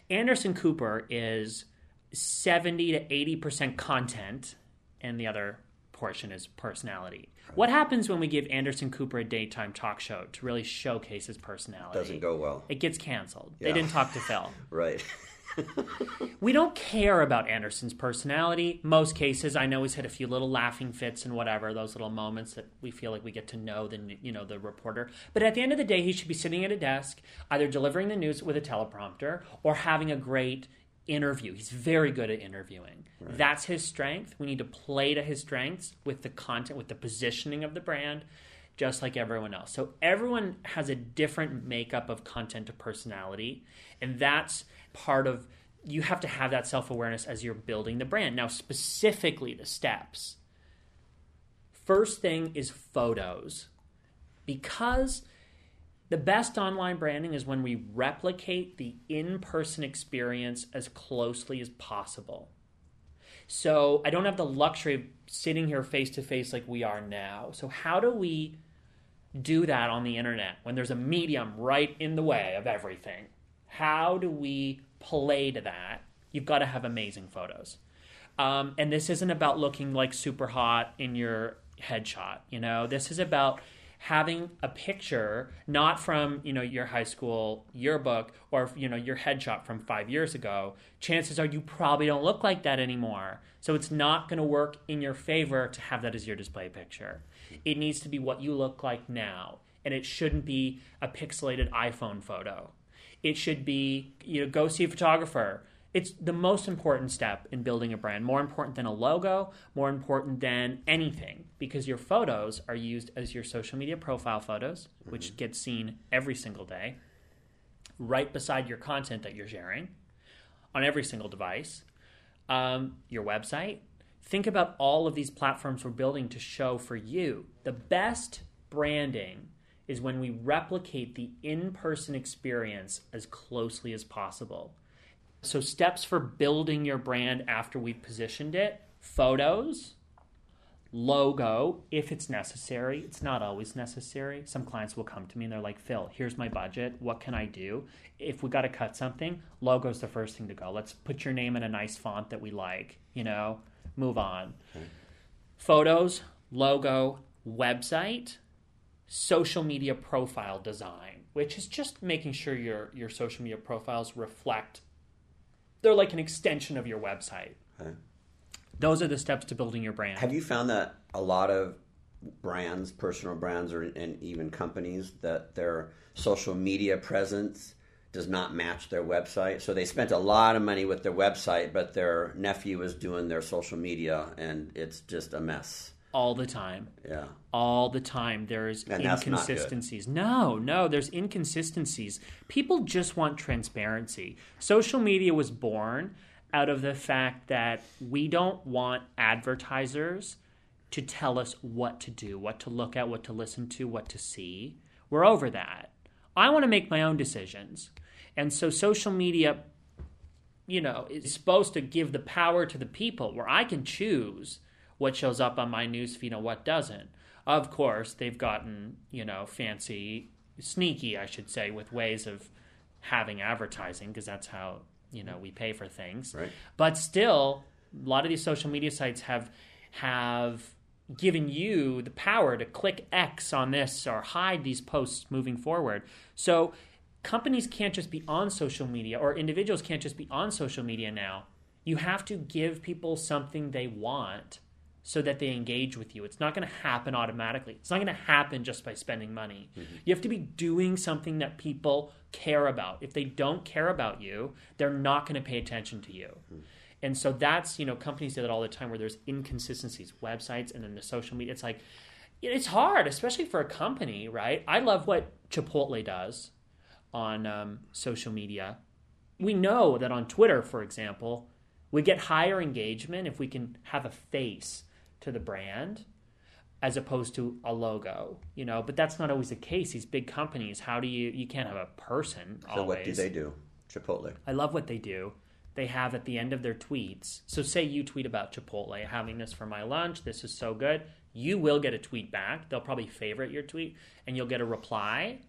Anderson Cooper is 70 to 80% content, and the other portion is personality. What happens when we give Anderson Cooper a daytime talk show to really showcase his personality?
It doesn't go well.
It gets canceled.
Yeah.
They didn't talk to Phil.
Right.
We don't care about Anderson's personality. Most cases, I know he's had a few little laughing fits and whatever, those little moments that we feel like we get to know the you know the reporter. But at the end of the day, he should be sitting at a desk, either delivering the news with a teleprompter or having a great interview. He's very good at interviewing. That's his strength. We need to play to his strengths with the content, with the positioning of the brand, just like everyone else. So everyone has a different makeup of content to personality, and that's part of you have to have that self-awareness as you're building the brand. Now, specifically the steps. First thing is photos. Because the best online branding is when we replicate the in person experience as closely as possible. So I don't have the luxury of sitting here face to face like we are now. So, how do we do that on the internet when there's a medium right in the way of everything? How do we play to that? You've got to have amazing photos. Um, and this isn't about looking like super hot in your headshot. You know, this is about having a picture not from you know your high school yearbook or you know your headshot from five years ago chances are you probably don't look like that anymore so it's not going to work in your favor to have that as your display picture it needs to be what you look like now and it shouldn't be a pixelated iphone photo it should be you know go see a photographer. It's the most important step in building a brand. More important than a logo more important than anything because your photos are used as your social media profile photos which get seen every single day right beside your content that you're sharing on every single device um, your website. Think about all of these platforms we're building to show for you the best branding is when we replicate the in-person experience as closely as possible so, steps for building your brand after we've positioned it photos, logo, if it's necessary. It's not always necessary. Some clients will come to me and they're like, Phil, here's my budget. What can I do? If we got to cut something, logo's the first thing to go. Let's put your name in a nice font that we like, you know, move on. Photos, logo, website, social media profile design, which is just making sure your, your social media profiles reflect they're like an extension of your website.
Okay.
Those are the steps to building your brand.
Have you found that a lot of brands, personal brands, or and even companies that their social media presence does not match their website. So they spent a lot of money with their website, but their nephew is doing their social media, and it's just a mess.
All the time.
Yeah.
All the time. There's and inconsistencies. No, no, there's inconsistencies. People just want transparency. Social media was born out of the fact that we don't want advertisers to tell us what to do, what to look at, what to listen to, what to see. We're over that. I want to make my own decisions. And so social media, you know, is supposed to give the power to the people where I can choose what shows up on my newsfeed and what doesn't. Of course, they've gotten, you know, fancy, sneaky, I should say, with ways of having advertising because that's how, you know, we pay for things.
Right.
But still, a lot of these social media sites have have given you the power to click X on this or hide these posts moving forward. So companies can't just be on social media or individuals can't just be on social media now. You have to give people something they want so that they engage with you. It's not going to happen automatically. It's not going to happen just by spending money. Mm-hmm. You have to be doing something that people care about. If they don't care about you, they're not going to pay attention to you. Mm-hmm. And so that's, you know, companies do that all the time where there's inconsistencies, websites and then the social media. It's like, it's hard, especially for a company, right? I love what Chipotle does on um, social media. We know that on Twitter, for example, we get higher engagement if we can have a face to the brand as opposed to a logo, you know. But that's not always the case. These big companies, how do you you can't have a person?
So always. what do they do? Chipotle.
I love what they do. They have at the end of their tweets. So say you tweet about Chipotle having this for my lunch. This is so good. You will get a tweet back. They'll probably favorite your tweet, and you'll get a reply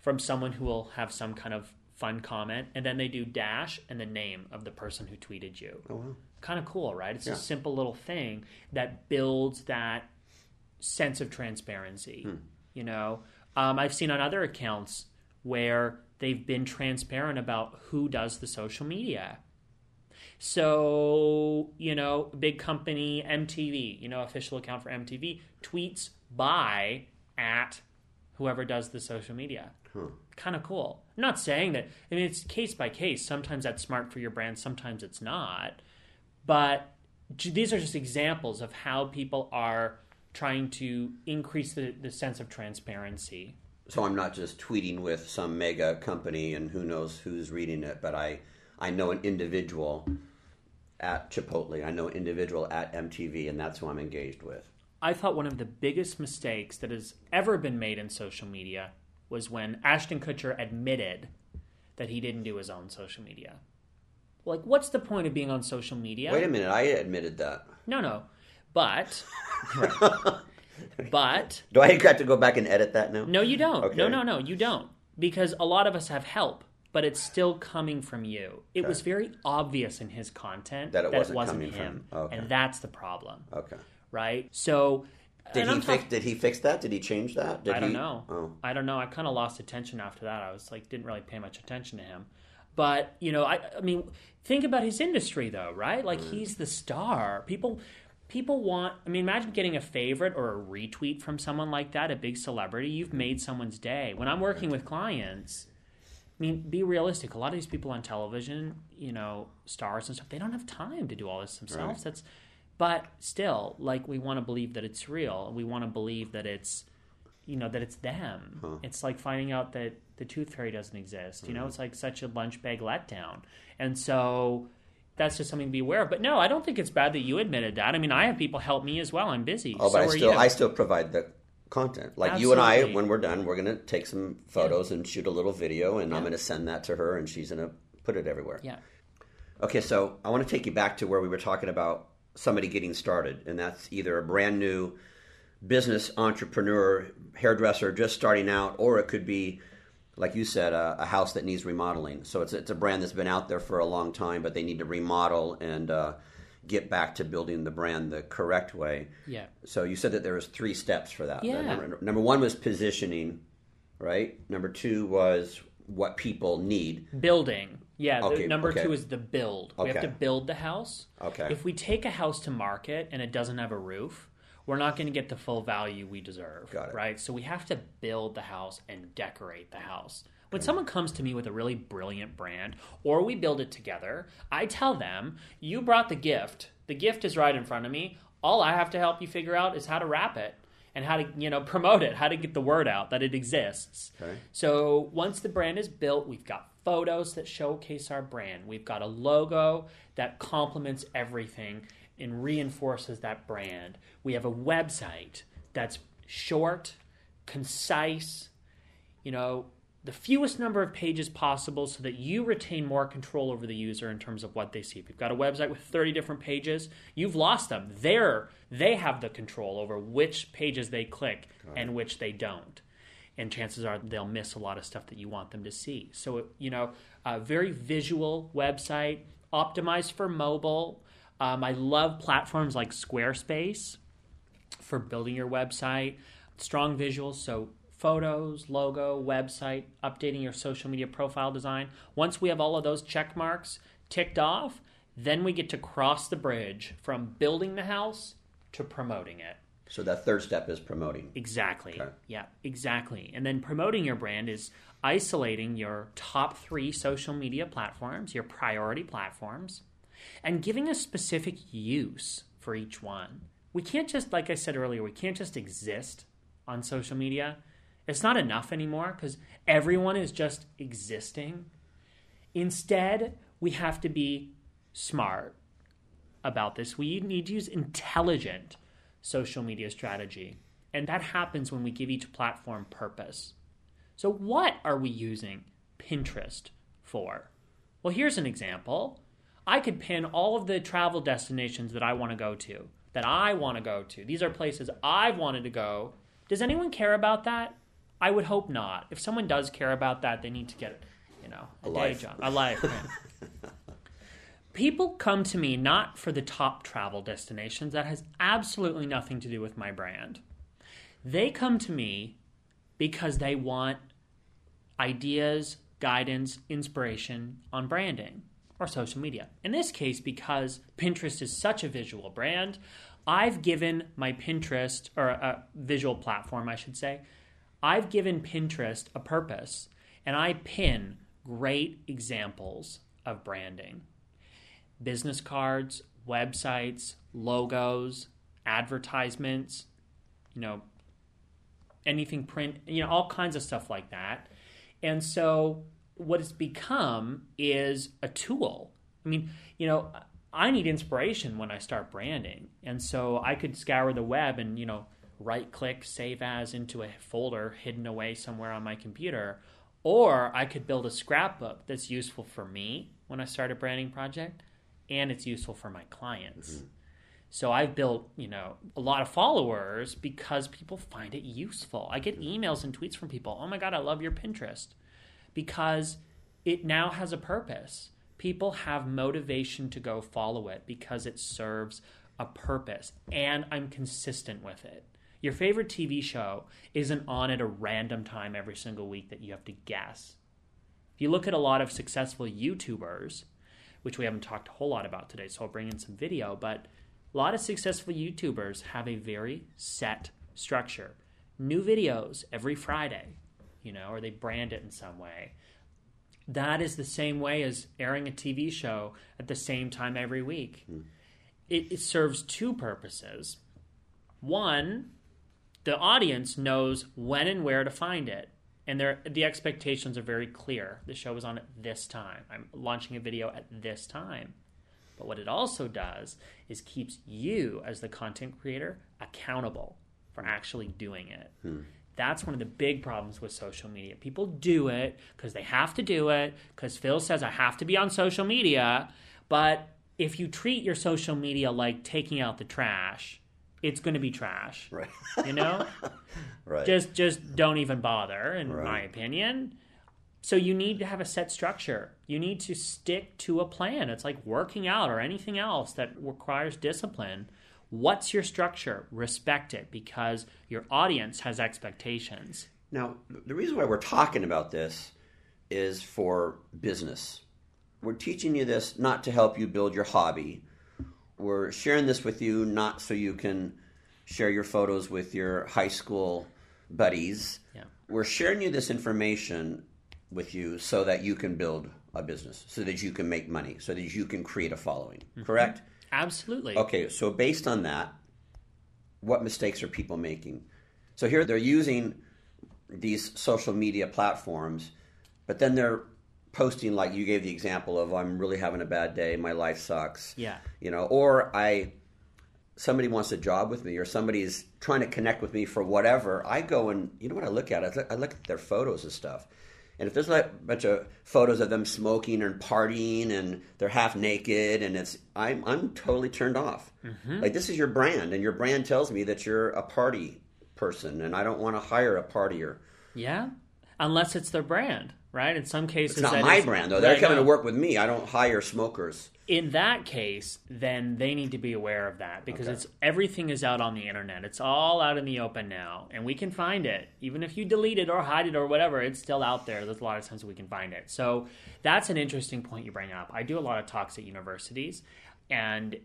from someone who will have some kind of fun comment, and then they do dash and the name of the person who tweeted you.
Oh, wow.
Kind of cool, right? It's yeah. a simple little thing that builds that sense of transparency. Hmm. You know, um, I've seen on other accounts where they've been transparent about who does the social media. So, you know, big company MTV, you know, official account for MTV, tweets by at whoever does the social media. Huh. Kind of cool. I'm not saying that. I mean, it's case by case. Sometimes that's smart for your brand. Sometimes it's not. But these are just examples of how people are trying to increase the, the sense of transparency.
So I'm not just tweeting with some mega company and who knows who's reading it, but I I know an individual at Chipotle. I know an individual at MTV, and that's who I'm engaged with.
I thought one of the biggest mistakes that has ever been made in social media was when Ashton Kutcher admitted that he didn't do his own social media. Like, what's the point of being on social media?
Wait a minute, I admitted that.
No, no, but. but
do I have to go back and edit that now?
No, you don't. Okay. No, no, no, you don't. Because a lot of us have help, but it's still coming from you. It okay. was very obvious in his content
that it wasn't,
it wasn't
him,
okay. and that's the problem.
Okay.
Right. So
did he fix? Did he fix that? Did he change that? Did
I don't
he?
know. Oh. I don't know. I kind of lost attention after that. I was like, didn't really pay much attention to him. But you know, I, I mean, think about his industry though, right? Like mm. he's the star. People, people want. I mean, imagine getting a favorite or a retweet from someone like that, a big celebrity. You've made someone's day. When I'm working with clients, I mean, be realistic. A lot of these people on television, you know, stars and stuff, they don't have time to do all this themselves. Right. That's but still, like we want to believe that it's real. We want to believe that it's you know that it's them. Huh. It's like finding out that the tooth fairy doesn't exist. You know, mm-hmm. it's like such a lunch bag letdown. And so that's just something to be aware of. But no, I don't think it's bad that you admitted that. I mean, I have people help me as well. I'm busy.
Oh,
so
but I still
you.
I still provide the content. Like Absolutely. you and I, when we're done, we're going to take some photos yeah. and shoot a little video, and yeah. I'm going to send that to her, and she's going to put it everywhere.
Yeah.
Okay, so I want to take you back to where we were talking about somebody getting started, and that's either a brand new business entrepreneur, hairdresser just starting out, or it could be, like you said, a, a house that needs remodeling. So it's it's a brand that's been out there for a long time, but they need to remodel and uh, get back to building the brand the correct way.
Yeah.
So you said that there was three steps for that.
Yeah.
Number, number one was positioning, right? Number two was what people need.
Building Yeah,
Okay,
number
okay.
two is the build. Okay. We have to build the house.
Okay.
If we take a house to market and it doesn't have a roof, we're not going to get the full value we deserve.
Got it.
Right? So we have to build the house and decorate the house. When someone comes to me with a really brilliant brand, or we build it together, I tell them, You brought the gift. The gift is right in front of me. All I have to help you figure out is how to wrap it and how to, you know, promote it, how to get the word out that it exists.
Okay.
So once the brand is built, we've got photos that showcase our brand. We've got a logo that complements everything and reinforces that brand. We have a website that's short, concise, you know, the fewest number of pages possible so that you retain more control over the user in terms of what they see. If you've got a website with 30 different pages, you've lost them. They're, they have the control over which pages they click and which they don't. And chances are they'll miss a lot of stuff that you want them to see. So, you know, a very visual website, optimized for mobile. Um, I love platforms like Squarespace for building your website. Strong visuals, so photos, logo, website, updating your social media profile design. Once we have all of those check marks ticked off, then we get to cross the bridge from building the house to promoting it.
So that third step is promoting.
Exactly.
Okay.
Yeah, exactly. And then promoting your brand is isolating your top three social media platforms, your priority platforms, and giving a specific use for each one. We can't just, like I said earlier, we can't just exist on social media. It's not enough anymore because everyone is just existing. Instead, we have to be smart about this. We need to use intelligent social media strategy. And that happens when we give each platform purpose. So, what are we using Pinterest for? Well, here's an example. I could pin all of the travel destinations that I want to go to, that I want to go to. These are places I've wanted to go. Does anyone care about that? I would hope not. If someone does care about that, they need to get, you know, a,
A
day job, a life. People come to me not for the top travel destinations. That has absolutely nothing to do with my brand. They come to me because they want ideas, guidance, inspiration on branding or social media. In this case, because Pinterest is such a visual brand, I've given my Pinterest, or a visual platform, I should say, I've given Pinterest a purpose and I pin great examples of branding business cards, websites, logos, advertisements, you know, anything print, you know, all kinds of stuff like that. And so what it's become is a tool. I mean, you know, I need inspiration when I start branding. And so I could scour the web and, you know, right click, save as into a folder hidden away somewhere on my computer. Or I could build a scrapbook that's useful for me when I start a branding project and it's useful for my clients. Mm-hmm. So I've built, you know, a lot of followers because people find it useful. I get mm-hmm. emails and tweets from people, "Oh my god, I love your Pinterest." Because it now has a purpose. People have motivation to go follow it because it serves a purpose and I'm consistent with it. Your favorite TV show isn't on at a random time every single week that you have to guess. If you look at a lot of successful YouTubers, which we haven't talked a whole lot about today, so I'll bring in some video, but a lot of successful YouTubers have a very set structure. New videos every Friday, you know, or they brand it in some way. That is the same way as airing a TV show at the same time every week. Hmm. It, it serves two purposes. One, the audience knows when and where to find it. And their the expectations are very clear. The show is on at this time. I'm launching a video at this time. But what it also does is keeps you as the content creator accountable for hmm. actually doing it. Hmm. That's one of the big problems with social media. People do it because they have to do it because Phil says I have to be on social media, but if you treat your social media like taking out the trash, it's going to be trash.
Right.
You know?
right.
just just don't even bother in
Right.
my opinion so you need to have a set structure you need to stick to a plan it's like working out or anything else that requires discipline what's your structure respect it because your audience has expectations
Now, the reason why we're talking about this is for business, we're teaching you this not to help you build your hobby. We're sharing this with you not so you can share your photos with your high school buddies.
Yeah.
We're sharing you this information with you so that you can build a business, so that you can make money, so that you can create a following. Mm-hmm. Correct?
Absolutely.
Okay, so based on that, what mistakes are people making? So here they're using these social media platforms, but then they're posting like you gave the example of I'm really having a bad day, my life sucks.
Yeah.
You know, or I somebody wants a job with me or somebody's trying to connect with me for whatever, I go and you know what I look at? I look, I look at their photos and stuff. And if there's like a bunch of photos of them smoking and partying and they're half naked and it's I'm I'm totally turned off. Mm-hmm. Like this is your brand and your brand tells me that you're a party person and I don't want to hire a partier.
Yeah. Unless it's their brand right? In some cases,
it's not my brand though. They're coming to work with me. I don't hire smokers.
In that case, then they need to be aware of that because okay. it's everything is out on the internet. It's all out in the open now, and we can find it. Even if you delete it or hide it or whatever, it's still out there. There's a lot of times we can find it. So that's an interesting point you bring up. I do a lot of talks at universities, and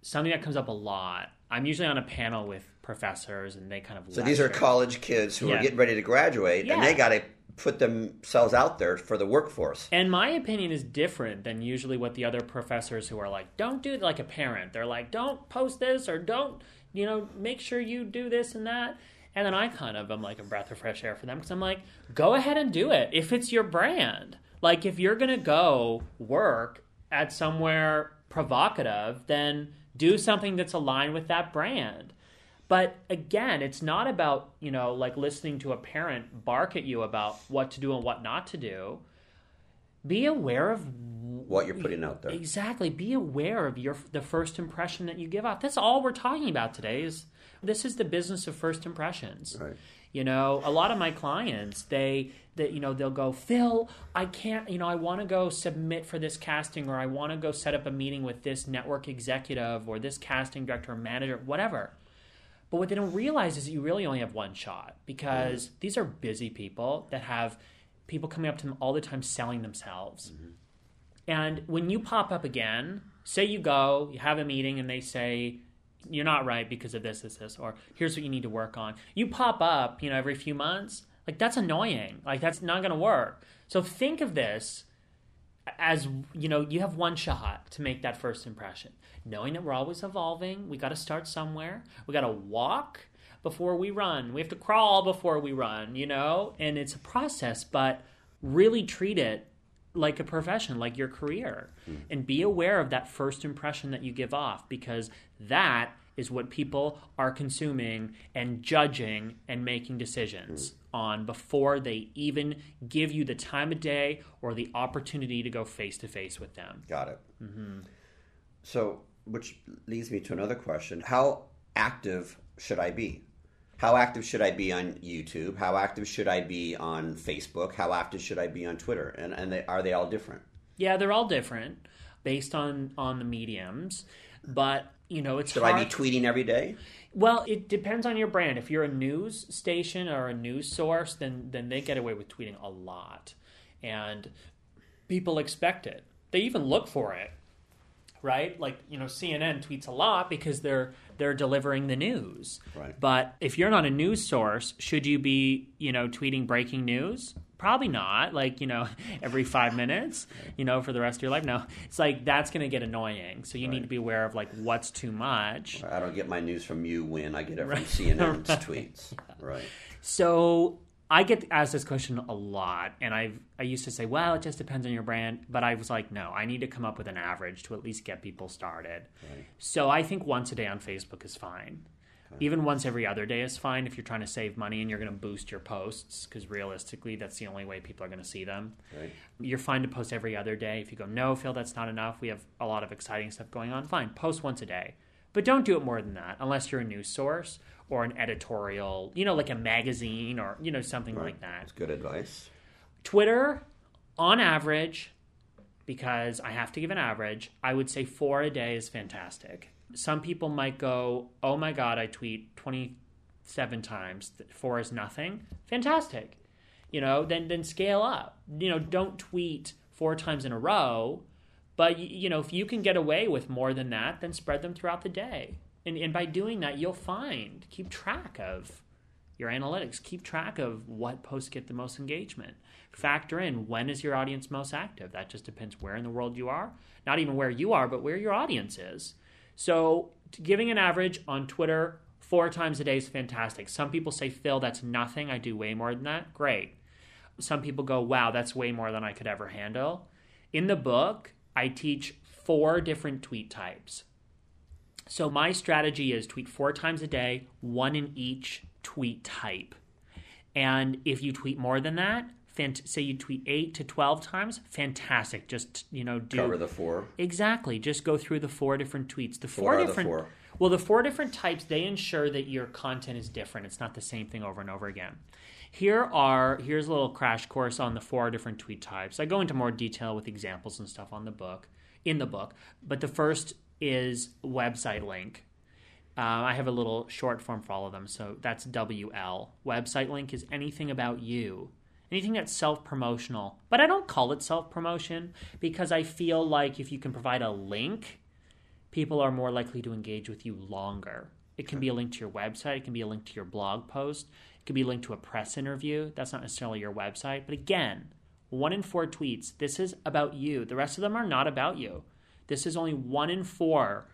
something that comes up a lot. I'm usually on a panel with professors, and they kind of
so lecture. these are college kids who yeah. are getting ready to graduate, yeah. and they got to put themselves out there for the workforce.
And my opinion is different than usually what the other professors who are like, don't do it like a parent. They're like, don't post this or don't, you know, make sure you do this and that. And then I kind of am like a breath of fresh air for them because I'm like, go ahead and do it if it's your brand. Like, if you're going to go work at somewhere provocative, then do something that's aligned with that brand. But again, it's not about, you know, like listening to a parent bark at you about what to do and what not to do. Be aware of
what you're putting out there.
Exactly. Be aware of your the first impression that you give off. That's all we're talking about today is this is the business of first impressions.
Right.
You know, a lot of my clients, they that you know, they'll go, "Phil, I can't, you know, I want to go submit for this casting or I want to go set up a meeting with this network executive or this casting director or manager, whatever." But what they don't realize is that you really only have one shot because mm-hmm. these are busy people that have people coming up to them all the time selling themselves. Mm-hmm. And when you pop up again, say you go, you have a meeting, and they say, you're not right because of this, this, this, or here's what you need to work on. You pop up, you know, every few months. Like that's annoying. Like that's not going to work. So think of this as you know, you have one shot to make that first impression knowing that we're always evolving. We got to start somewhere. We got to walk before we run. We have to crawl before we run, you know? And it's a process, but really treat it like a profession, like your career. Mm. And be aware of that first impression that you give off because that is what people are consuming and judging and making decisions mm. on before they even give you the time of day or the opportunity to go face to face with them.
Got it. Mm-hmm. So, which leads me to another question. How active should i be? How active should i be on youtube? How active should i be on facebook? How active should i be on twitter? And, and they, are they all different?
Yeah they're all different based on on the mediums. But you know it's
should
hard.
i be tweeting every day?
Well it depends on your brand. If you're a news station or a news source then then they get away with tweeting a lot. And people expect it. They even look for it right? Like you know, CNN tweets a lot because they're they're delivering the news.
Right.
But if you're not a news source, should you be you know tweeting breaking news? Probably not. Like you know, every five minutes, you know, for the rest of your life. No, it's like that's going to get annoying. So you right. need to be aware of like what's too much.
I don't get my news from you when I get it from right. CNN's tweets. Right.
So I get asked this question a lot, and I I used to say, well, it just depends on your brand, but I was like, no, I need to come up with an average to at least get people started. Right. So I think once a day on Facebook is fine. Okay. Even once every other day is fine if you're trying to save money and you're going to boost your posts because realistically, that's the only way people are going to see them.
Right.
You're fine to post every other day. If you go, no, Phil, that's not enough. We have a lot of exciting stuff going on. Fine, post once a day, but don't do it more than that unless you're a news source or an editorial, you know, like a magazine or, you know, something right. like that.
That's good advice.
Twitter, on average, because I have to give an average, I would say four a day is fantastic. Some people might go, oh my God, I tweet 27 times, four is nothing. Fantastic. You know, then, then scale up. You know, don't tweet four times in a row. But you know, if you can get away with more than that, then spread them throughout the day. And, and by doing that, you'll find keep track of your analytics. Keep track of what posts get the most engagement. Factor in when is your audience most active. That just depends where in the world you are. Not even where you are, but where your audience is. So giving an average on Twitter four times a day is fantastic. Some people say, Phil, that's nothing. I do way more than that. Great. Some people go, wow, that's way more than I could ever handle. In the book, I teach four different tweet types. So my strategy is tweet four times a day, one in each tweet type. And if you tweet more than that, fant- say you tweet 8 to 12 times, fantastic. Just, you know, do
cover the four.
Exactly. Just go through the four different tweets. The four
are
different
the four?
Well, the four different types, they ensure that your content is different. It's not the same thing over and over again. Here are here's a little crash course on the four different tweet types. I go into more detail with examples and stuff on the book in the book, but the first is website link. Uh, I have a little short form for all of them, so that's WL. Website link is anything about you, anything that's self promotional. But I don't call it self promotion because I feel like if you can provide a link, people are more likely to engage with you longer. It can be a link to your website, it can be a link to your blog post, it could be linked to a press interview. That's not necessarily your website. But again, one in four tweets, this is about you. The rest of them are not about you. This is only one in four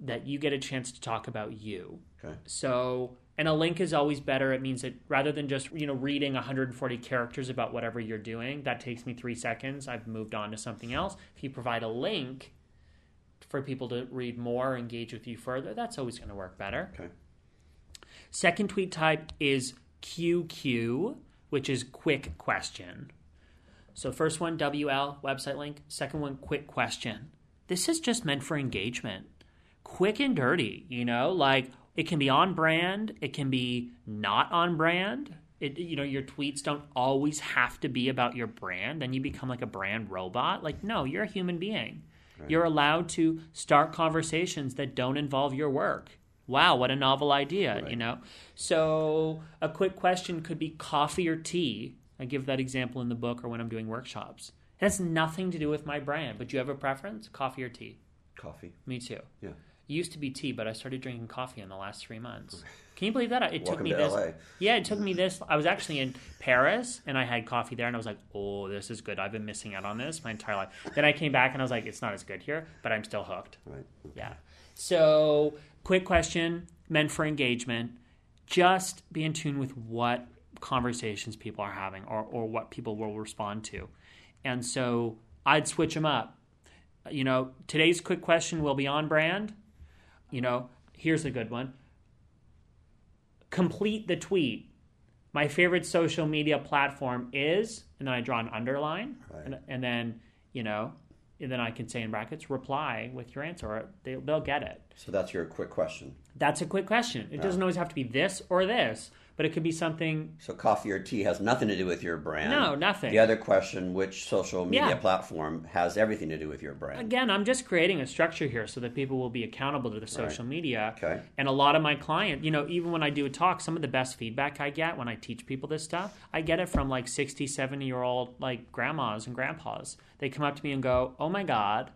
that you get a chance to talk about you.
Okay.
So, and a link is always better. It means that rather than just, you know, reading 140 characters about whatever you're doing, that takes me three seconds. I've moved on to something else. If you provide a link for people to read more, engage with you further, that's always going to work better.
Okay.
Second tweet type is QQ, which is quick question. So first one WL website link, second one quick question. This is just meant for engagement. Quick and dirty, you know, like it can be on brand, it can be not on brand. It, you know, your tweets don't always have to be about your brand. Then you become like a brand robot. Like, no, you're a human being. You're allowed to start conversations that don't involve your work. Wow, what a novel idea, you know? So, a quick question could be coffee or tea. I give that example in the book or when I'm doing workshops. It has nothing to do with my brand, but you have a preference? Coffee or tea?
Coffee.
Me too.
Yeah.
It used to be tea, but I started drinking coffee in the last three months. Can you believe that? It took me
to
this.
LA.
Yeah, it took me this. I was actually in Paris and I had coffee there, and I was like, "Oh, this is good. I've been missing out on this my entire life." Then I came back and I was like, "It's not as good here, but I'm still hooked."
Right.
Yeah. So, quick question meant for engagement. Just be in tune with what conversations people are having or, or what people will respond to. And so I'd switch them up. You know, today's quick question will be on brand. You know, here's a good one complete the tweet. My favorite social media platform is, and then I draw an underline,
Right.
and, and then, you know, and then I can say in brackets, reply with your answer. Or they, they'll get it.
So that's your quick question.
That's a quick question. It doesn't always have to be this or this, but it could be something.
So coffee or tea has nothing to do with your brand.
No, nothing.
The other question, which social media
Yeah.
platform has everything to do with your brand?
Again, I'm just creating a structure here so that people will be accountable to the social media.
Okay.
And a lot of my client, you know, even when I do a talk, some of the best feedback I get when I teach people this stuff, I get it from like 60, 70 year old like grandmas and grandpas. They come up to me and go, "Oh my god,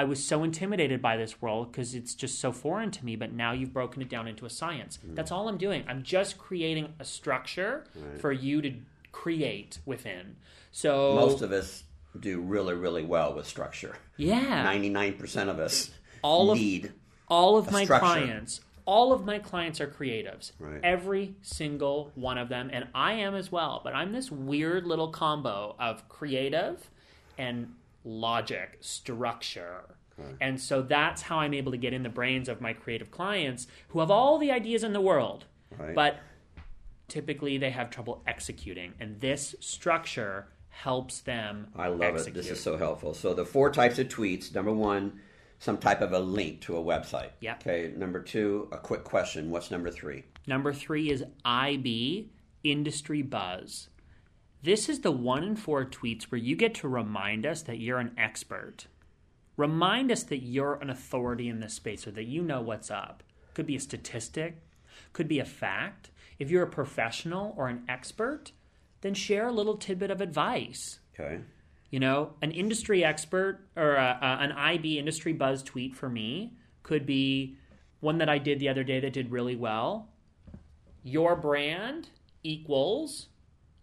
I was so intimidated by this world because it's just so foreign to me, but now you've broken it down into a science. Hmm. That's all I'm doing. I'm just creating a structure for you to create within. So
Most of us do really, really well with structure.
yeah,
99% of us
All of-
need.
all of my
structure.
clients all of my clients are creatives
Right.
every single one of them and i am as well but i'm this weird little combo of creative and logic structure and so that's how i'm able to get in the brains of my creative clients who have all the ideas in the world
Right.
but typically they have trouble executing and this structure helps them
I love
execute.
it. This is so helpful. So the four types of tweets. Number one, some type of a link to a website.
Yeah.
Okay. Number two, a quick question. What's number three?
Number three is IB, industry buzz. This is the one in four tweets where you get to remind us that you're an expert. Remind us that you're an authority in this space or that you know what's up. Could be a statistic, could be a fact. If you're a professional or an expert, then share a little tidbit of advice.
Okay.
You know, an industry expert or a, a, an IB industry buzz tweet for me could be one that I did the other day that did really well. Your brand equals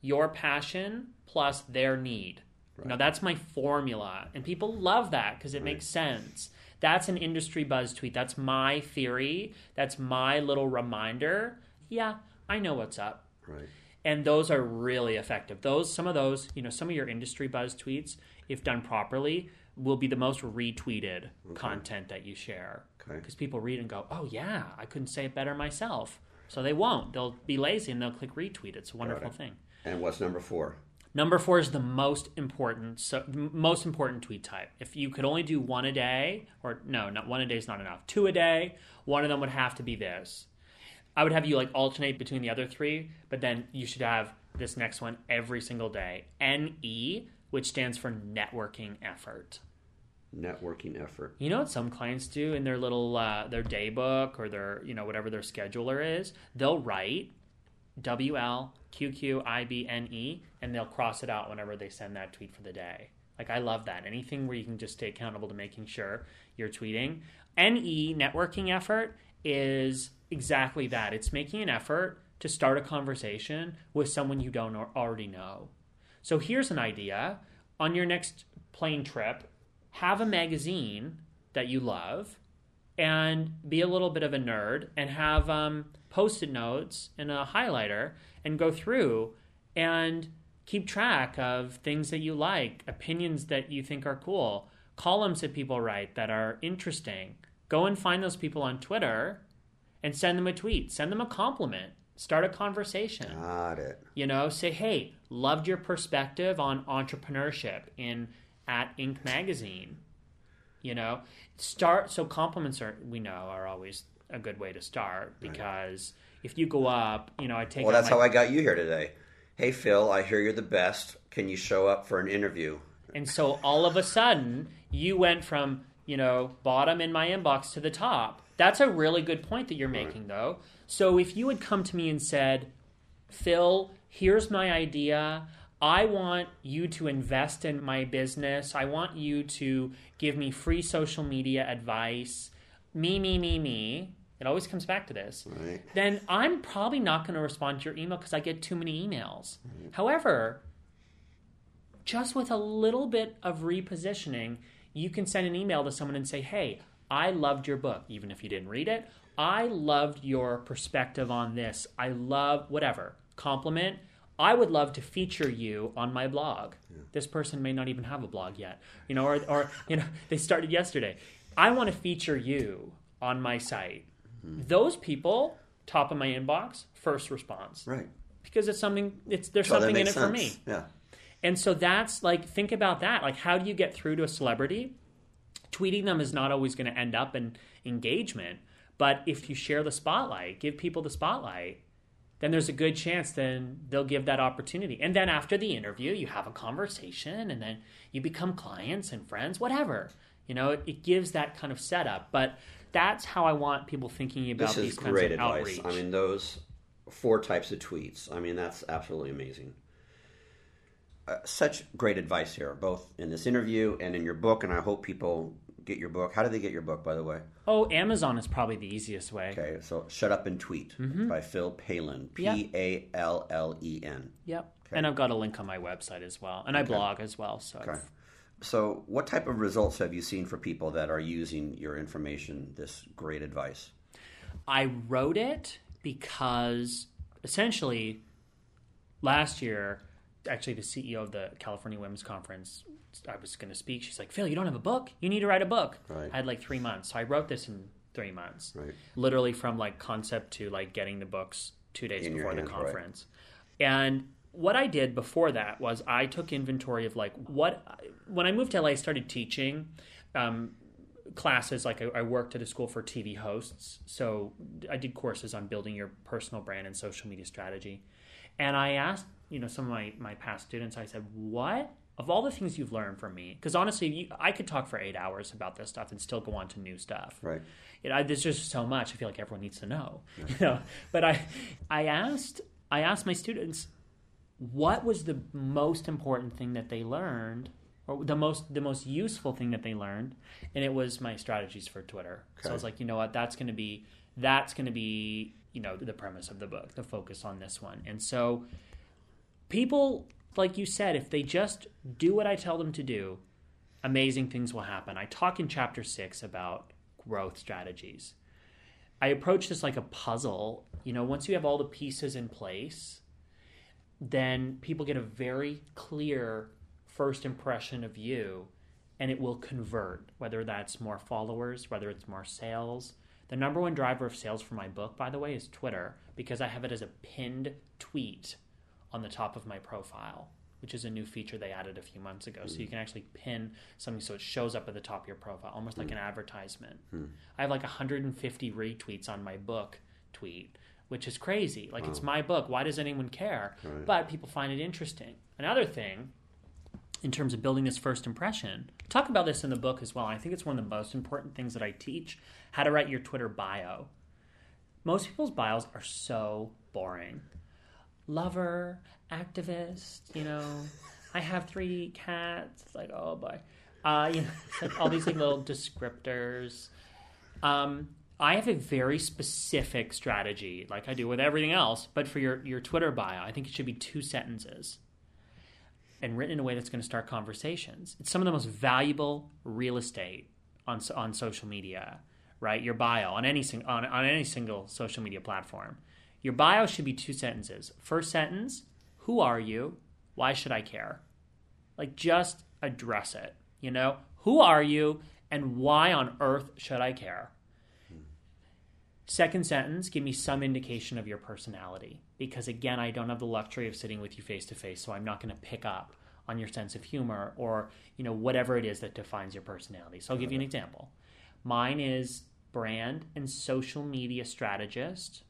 your passion plus their need. Right. Now that's my formula, and people love that because it right. makes sense. That's an industry buzz tweet. That's my theory. That's my little reminder. Yeah, I know what's up.
Right.
And those are really effective. Those some of those, you know, some of your industry buzz tweets, if done properly, will be the most retweeted okay. content that you share. Because okay. people read and go, "Oh yeah, I couldn't say it better myself." So they won't. They'll be lazy and they'll click retweet. It's a wonderful thing.
And what's number four?
Number four is the most important, so most important tweet type. If you could only do one a day, or no, not one a day is not enough. Two a day. One of them would have to be this. I would have you like alternate between the other three, but then you should have this next one every single day. NE, which stands for networking effort.
Networking effort.
You know what some clients do in their little uh, their day book or their you know whatever their scheduler is? They'll write W L Q Q I B N E, and they'll cross it out whenever they send that tweet for the day. Like I love that. Anything where you can just stay accountable to making sure you're tweeting. NE networking effort is exactly that. It's making an effort to start a conversation with someone you don't already know. So here's an idea. On your next plane trip, have a magazine that you love and be a little bit of a nerd and have um, post-it notes and a highlighter and go through and keep track of things that you like, opinions that you think are cool, columns that people write that are interesting. Go and find those people on Twitter and send them a tweet, send them a compliment, start a conversation.
Got it.
You know, say, "Hey, loved your perspective on entrepreneurship in at Inc magazine." You know, start so compliments are we know are always a good way to start because right. if you go up, you know, I take.
Well, that's my... how I got you here today. Hey, Phil, I hear you're the best. Can you show up for an interview?
And so all of a sudden, you went from you know bottom in my inbox to the top. That's a really good point that you're making, right. though. So if you had come to me and said, Phil, here's my idea. I want you to invest in my business. I want you to give me free social media advice. Me, me, me, me. It always comes back to this.
Right.
Then I'm probably not going to respond to your email because I get too many emails. Right. However, just with a little bit of repositioning, you can send an email to someone and say, hey, I loved your book, even if you didn't read it. I loved your perspective on this. I love whatever. Compliment I would love to feature you on my blog. Yeah. This person may not even have a blog yet, you know, or, or you know, they started yesterday. I want to feature you on my site. Mm-hmm. Those people, top of my inbox, first response,
right?
Because it's something. It's there's something in it
sense.
for me.
Yeah.
And so that's like think about that. Like, how do you get through to a celebrity? Tweeting them is not always going to end up in engagement, but if you share the spotlight, give people the spotlight then there's a good chance then they'll give that opportunity. And then after the interview, you have a conversation and then you become clients and friends, whatever. You know, it, it gives that kind of setup. But that's how I want people thinking about
this
these
kinds
great
of
advice.
outreach. I mean, those four types of tweets. I mean, that's absolutely amazing. Uh, such great advice here, both in this interview and in your book, and I hope people get your book. How do they get your book, by the way?
Oh, Amazon is probably the easiest way.
Okay, so Shut Up and Tweet mm-hmm. by Phil Pallen. P A L L E N.
Yep. Okay. And I've got a link on my website as well. And I blog as well. So
okay. So, what type of results have you seen for people that are using your information, this great advice?
I wrote it because essentially last year, actually, the CEO of the California Women's Conference I was going to speak. She's like, Phil, you don't have a book. You need to write a book.
Right.
I had like three months, so I wrote this in three months.
Right.
Literally from like concept to like getting the books two days
in
before
the
conference. Right. And what I did before that was I took inventory of like what when I moved to LA, I started teaching. Um, classes like I, I, worked at a school for tv hosts so i did courses on building your personal brand and social media strategy and i asked you know some of my, my past students i said what of all the things you've learned from me, because honestly, you, I could talk for eight hours about this stuff and still go on to new stuff.
Right.
You know, there's just so much. I feel like everyone needs to know. You know, but I, I asked, I asked my students, what was the most important thing that they learned or the most the most useful thing that they learned, and it was my strategies for Twitter. Okay. So I was like, you know what, that's going to be that's going to be you know the premise of the book, the focus on this one, and so people like you said, if they just do what I tell them to do, amazing things will happen. I talk in chapter six about growth strategies. I approach this like a puzzle. You know, once you have all the pieces in place, then people get a very clear first impression of you and it will convert, whether that's more followers, whether it's more sales. The number one driver of sales for my book, by the way, is Twitter because I have it as a pinned tweet on the top of my profile, which is a new feature they added a few months ago. Mm. So you can actually pin something so it shows up at the top of your profile, almost mm. like an advertisement. Mm. I have like 150 retweets on my book tweet, which is crazy. Like wow. it's my book. Why does anyone care? Right. But people find it interesting. Another thing in terms of building this first impression. Talk about this in the book as well. I think it's one of the most important things that I teach how to write your Twitter bio. Most people's bios are so boring. Lover, activist, you know, I have three cats. It's like, oh boy. Uh, you know, like all these like little descriptors. Um, I have a very specific strategy, like I do with everything else, but for your, your Twitter bio, I think it should be two sentences and written in a way that's going to start conversations. It's some of the most valuable real estate on on social media, right? Your bio on any on on any single social media platform. Your bio should be two sentences. First sentence, who are you? Why should I care? Like just address it, you know? Who are you and why on earth should I care? Second sentence, give me some indication of your personality. Because again, I don't have the luxury of sitting with you face to face, so I'm not going to pick up on your sense of humor or, you know, whatever it is that defines your personality. So I'll give you an example. Mine is brand and social media strategist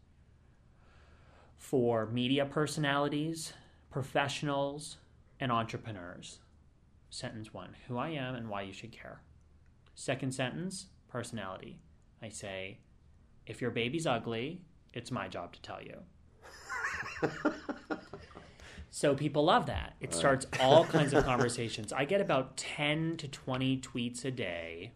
for media personalities, professionals, and entrepreneurs. Sentence one Who I am and why you should care. Second sentence Personality. I say, if your baby's ugly, it's my job to tell you. so people love that. It starts all kinds of conversations. I get about 10 to 20 tweets a day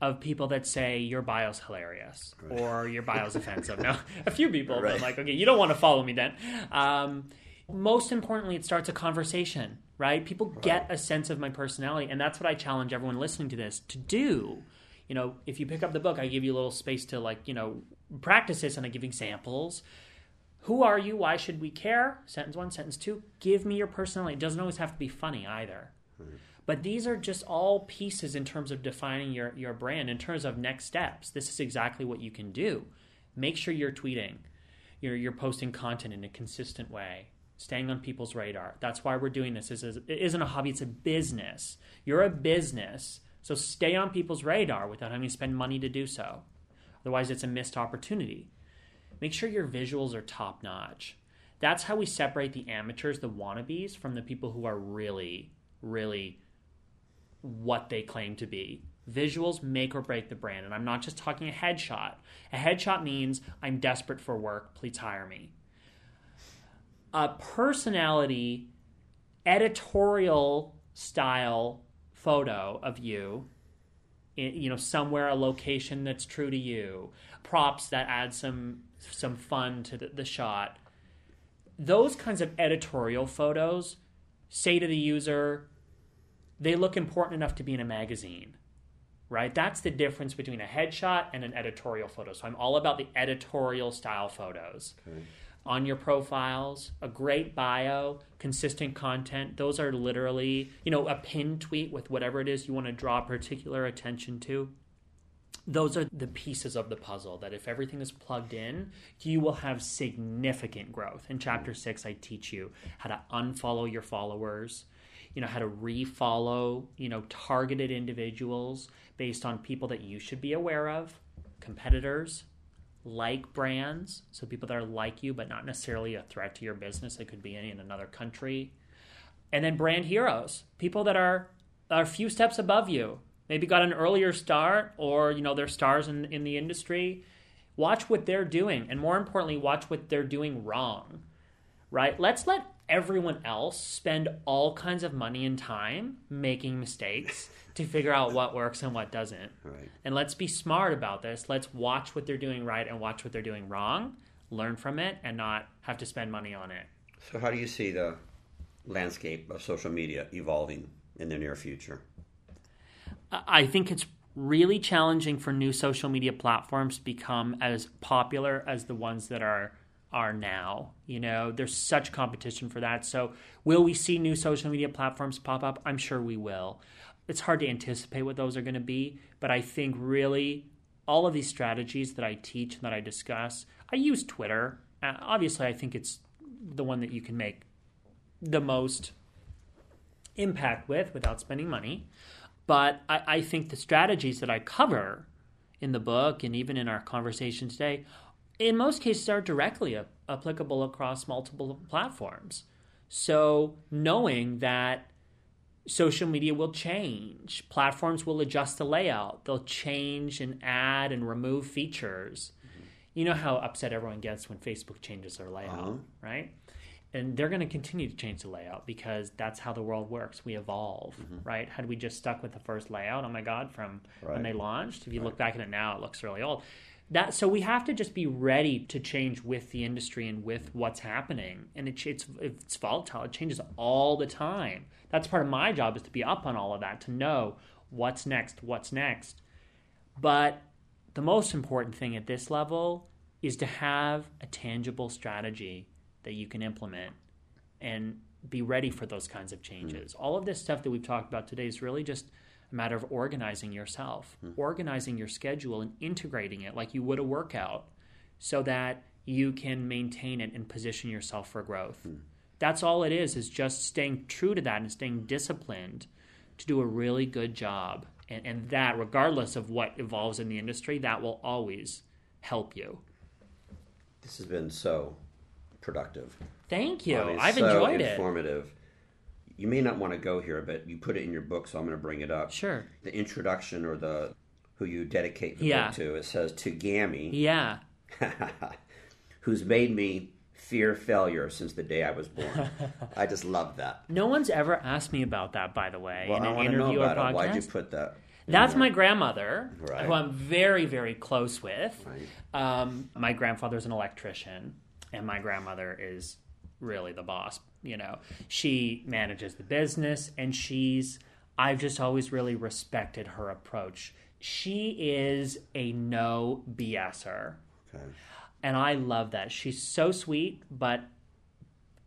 of people that say your bio's hilarious right. or your bio's offensive. Now, a few people, right. but like, okay, you don't want to follow me then. Um, most importantly, it starts a conversation, right? People right. get a sense of my personality, and that's what I challenge everyone listening to this to do you know, if you pick up the book, I give you a little space to like, you know, practice this and I give examples. Who are you? Why should we care? Sentence one, sentence two. Give me your personality. It doesn't always have to be funny either. Mm-hmm. But these are just all pieces in terms of defining your, your brand, in terms of next steps. This is exactly what you can do. Make sure you're tweeting, you're, you're posting content in a consistent way, staying on people's radar. That's why we're doing this. This is, it isn't a hobby, it's a business. You're a business so stay on people's radar without having to spend money to do so. Otherwise, it's a missed opportunity. Make sure your visuals are top notch. That's how we separate the amateurs, the wannabes, from the people who are really, really what they claim to be. Visuals make or break the brand. And I'm not just talking a headshot. A headshot means I'm desperate for work, please hire me. A personality, editorial style photo of you you know somewhere a location that's true to you props that add some some fun to the, the shot those kinds of editorial photos say to the user they look important enough to be in a magazine right that's the difference between a headshot and an editorial photo so i'm all about the editorial style photos okay on your profiles, a great bio, consistent content. Those are literally, you know, a pin tweet with whatever it is you want to draw particular attention to. Those are the pieces of the puzzle that if everything is plugged in, you will have significant growth. In chapter six, I teach you how to unfollow your followers, you know, how to refollow, you know, targeted individuals based on people that you should be aware of, competitors, like brands, so people that are like you but not necessarily a threat to your business. They could be in another country. And then brand heroes, people that are, are a few steps above you, maybe got an earlier start or you know they're stars in, in the industry. Watch what they're doing, and more importantly, watch what they're doing wrong. Right? Let's let everyone else spend all kinds of money and time making mistakes to figure out what works and what doesn't.
Right.
And let's be smart about this. Let's watch what they're doing right and watch what they're doing wrong, learn from it, and not have to spend money on it.
So, how do you see the landscape of social media evolving in the near future?
I think it's really challenging for new social media platforms to become as popular as the ones that are are now. You know, there's such competition for that. So, will we see new social media platforms pop up? I'm sure we will. It's hard to anticipate what those are going to be, but I think really all of these strategies that I teach and that I discuss, I use Twitter. Uh, obviously, I think it's the one that you can make the most impact with without spending money. But I, I think the strategies that I cover in the book and even in our conversation today, in most cases, are directly a, applicable across multiple platforms. So knowing that social media will change, platforms will adjust the layout, they'll change and add and remove features. You know how upset everyone gets when Facebook changes their layout, uh-huh. right? and they're going to continue to change the layout because that's how the world works. We evolve, mm-hmm. right? Had we just stuck with the first layout, oh my god, from right. when they launched, if you right. look back at it now, it looks really old. That so we have to just be ready to change with the industry and with what's happening, and it, it's it's volatile. It changes all the time. That's part of my job is to be up on all of that, to know what's next, what's next. But the most important thing at this level is to have a tangible strategy that you can implement and be ready for those kinds of changes. Mm. All of this stuff that we've talked about today is really just matter of organizing yourself, mm. organizing your schedule and integrating it like you would a workout so that you can maintain it and position yourself for growth. Mm. That's all it is is just staying true to that and staying disciplined to do a really good job. And, and that regardless of what evolves in the industry, that will always help you.
This has been so productive.
Thank you. I've so enjoyed
informative. it. Informative. You may not want to go here, but you put it in your book, so I'm going to bring it up.
Sure.
The introduction or the who you dedicate the yeah. book to. It says to Gammy.
Yeah.
who's made me fear failure since the day I was born. I just love that.
No one's ever asked me about that, by the way,
well, in an interview or podcast. Why'd you put that?
That's my grandmother, right. who I'm very, very close with. Right. Um, my grandfather's an electrician and my grandmother is really the boss. You know, she manages the business, and she's. I've just always really respected her approach. She is a no BSer. Okay. And I love that. She's so sweet, but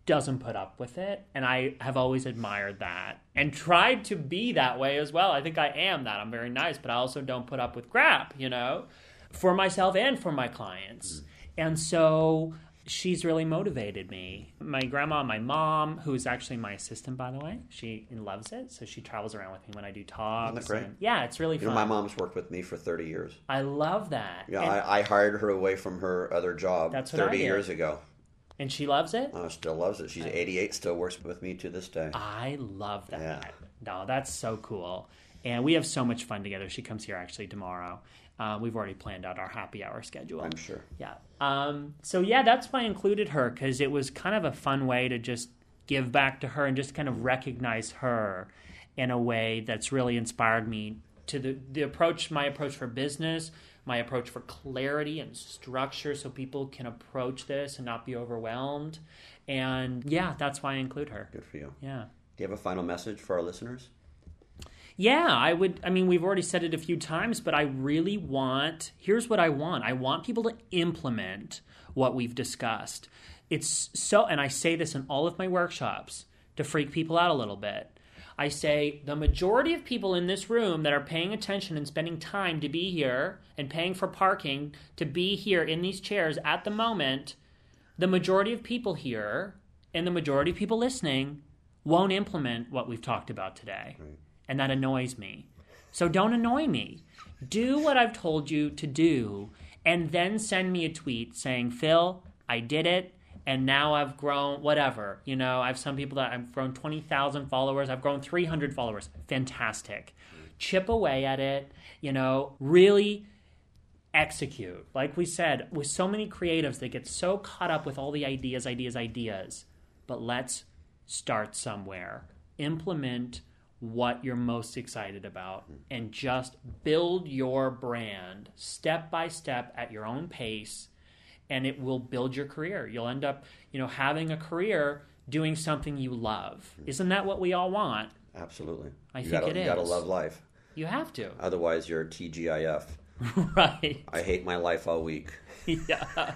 doesn't put up with it. And I have always admired that and tried to be that way as well. I think I am that. I'm very nice, but I also don't put up with crap, you know, for myself and for my clients. Mm. And so she's really motivated me. My grandma, my mom, who is actually my assistant, by the way, she loves it. So she travels around with me when I do talks.
Isn't that great?
yeah, it's really
you
fun.
Know, my mom's worked with me for 30 years.
I love that.
Yeah, I, I, hired her away from her other job that's 30 years ago.
And she loves it?
Oh, still loves it. She's 88, still works with me to this day.
I love that. Yeah. No, that's so cool. And we have so much fun together. She comes here actually tomorrow. Uh, we've already planned out our happy hour schedule.
I'm sure.
Yeah. Um, so yeah, that's why I included her because it was kind of a fun way to just give back to her and just kind of recognize her in a way that's really inspired me to the, the approach, my approach for business, my approach for clarity and structure so people can approach this and not be overwhelmed. And yeah, that's why I include her.
Good for you.
Yeah.
Do you have a final message for our listeners?
Yeah, I would. I mean, we've already said it a few times, but I really want. Here's what I want I want people to implement what we've discussed. It's so, and I say this in all of my workshops to freak people out a little bit. I say the majority of people in this room that are paying attention and spending time to be here and paying for parking to be here in these chairs at the moment, the majority of people here and the majority of people listening won't implement what we've talked about today. Right and that annoys me. So don't annoy me. Do what I've told you to do, and then send me a tweet saying, Phil, I did it, and now I've grown whatever. You know, I have some people that I've grown 20,000 followers, I've grown 300 followers. Fantastic. Chip away at it, you know, really execute. Like we said, with so many creatives, they get so caught up with all the ideas, ideas, ideas. But let's start somewhere, implement what you're most excited about, mm-hmm. and just build your brand step by step at your own pace, and it will build your career. You'll end up, you know, having a career doing something you love. Mm-hmm. Isn't that what we all want?
Absolutely.
I
you
think
gotta,
it
You gotta love life.
You have to.
Otherwise, you're TGIF.
right.
I hate my life all week.
yeah.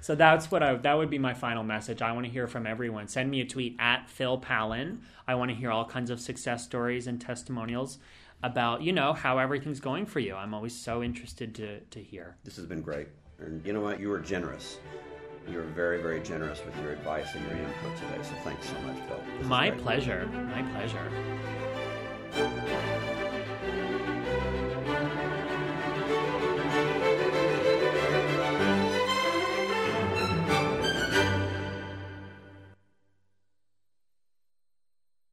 So that's what I that would be my final message. I want to hear from everyone. Send me a tweet at Phil Pallen. I want to hear all kinds of success stories and testimonials about, you know, how everything's going for you. I'm always so interested to to hear.
This has been great. And you know what? You were generous. You were very, very generous with your advice and your input today. So thanks so much, Phil. This
My pleasure. My pleasure.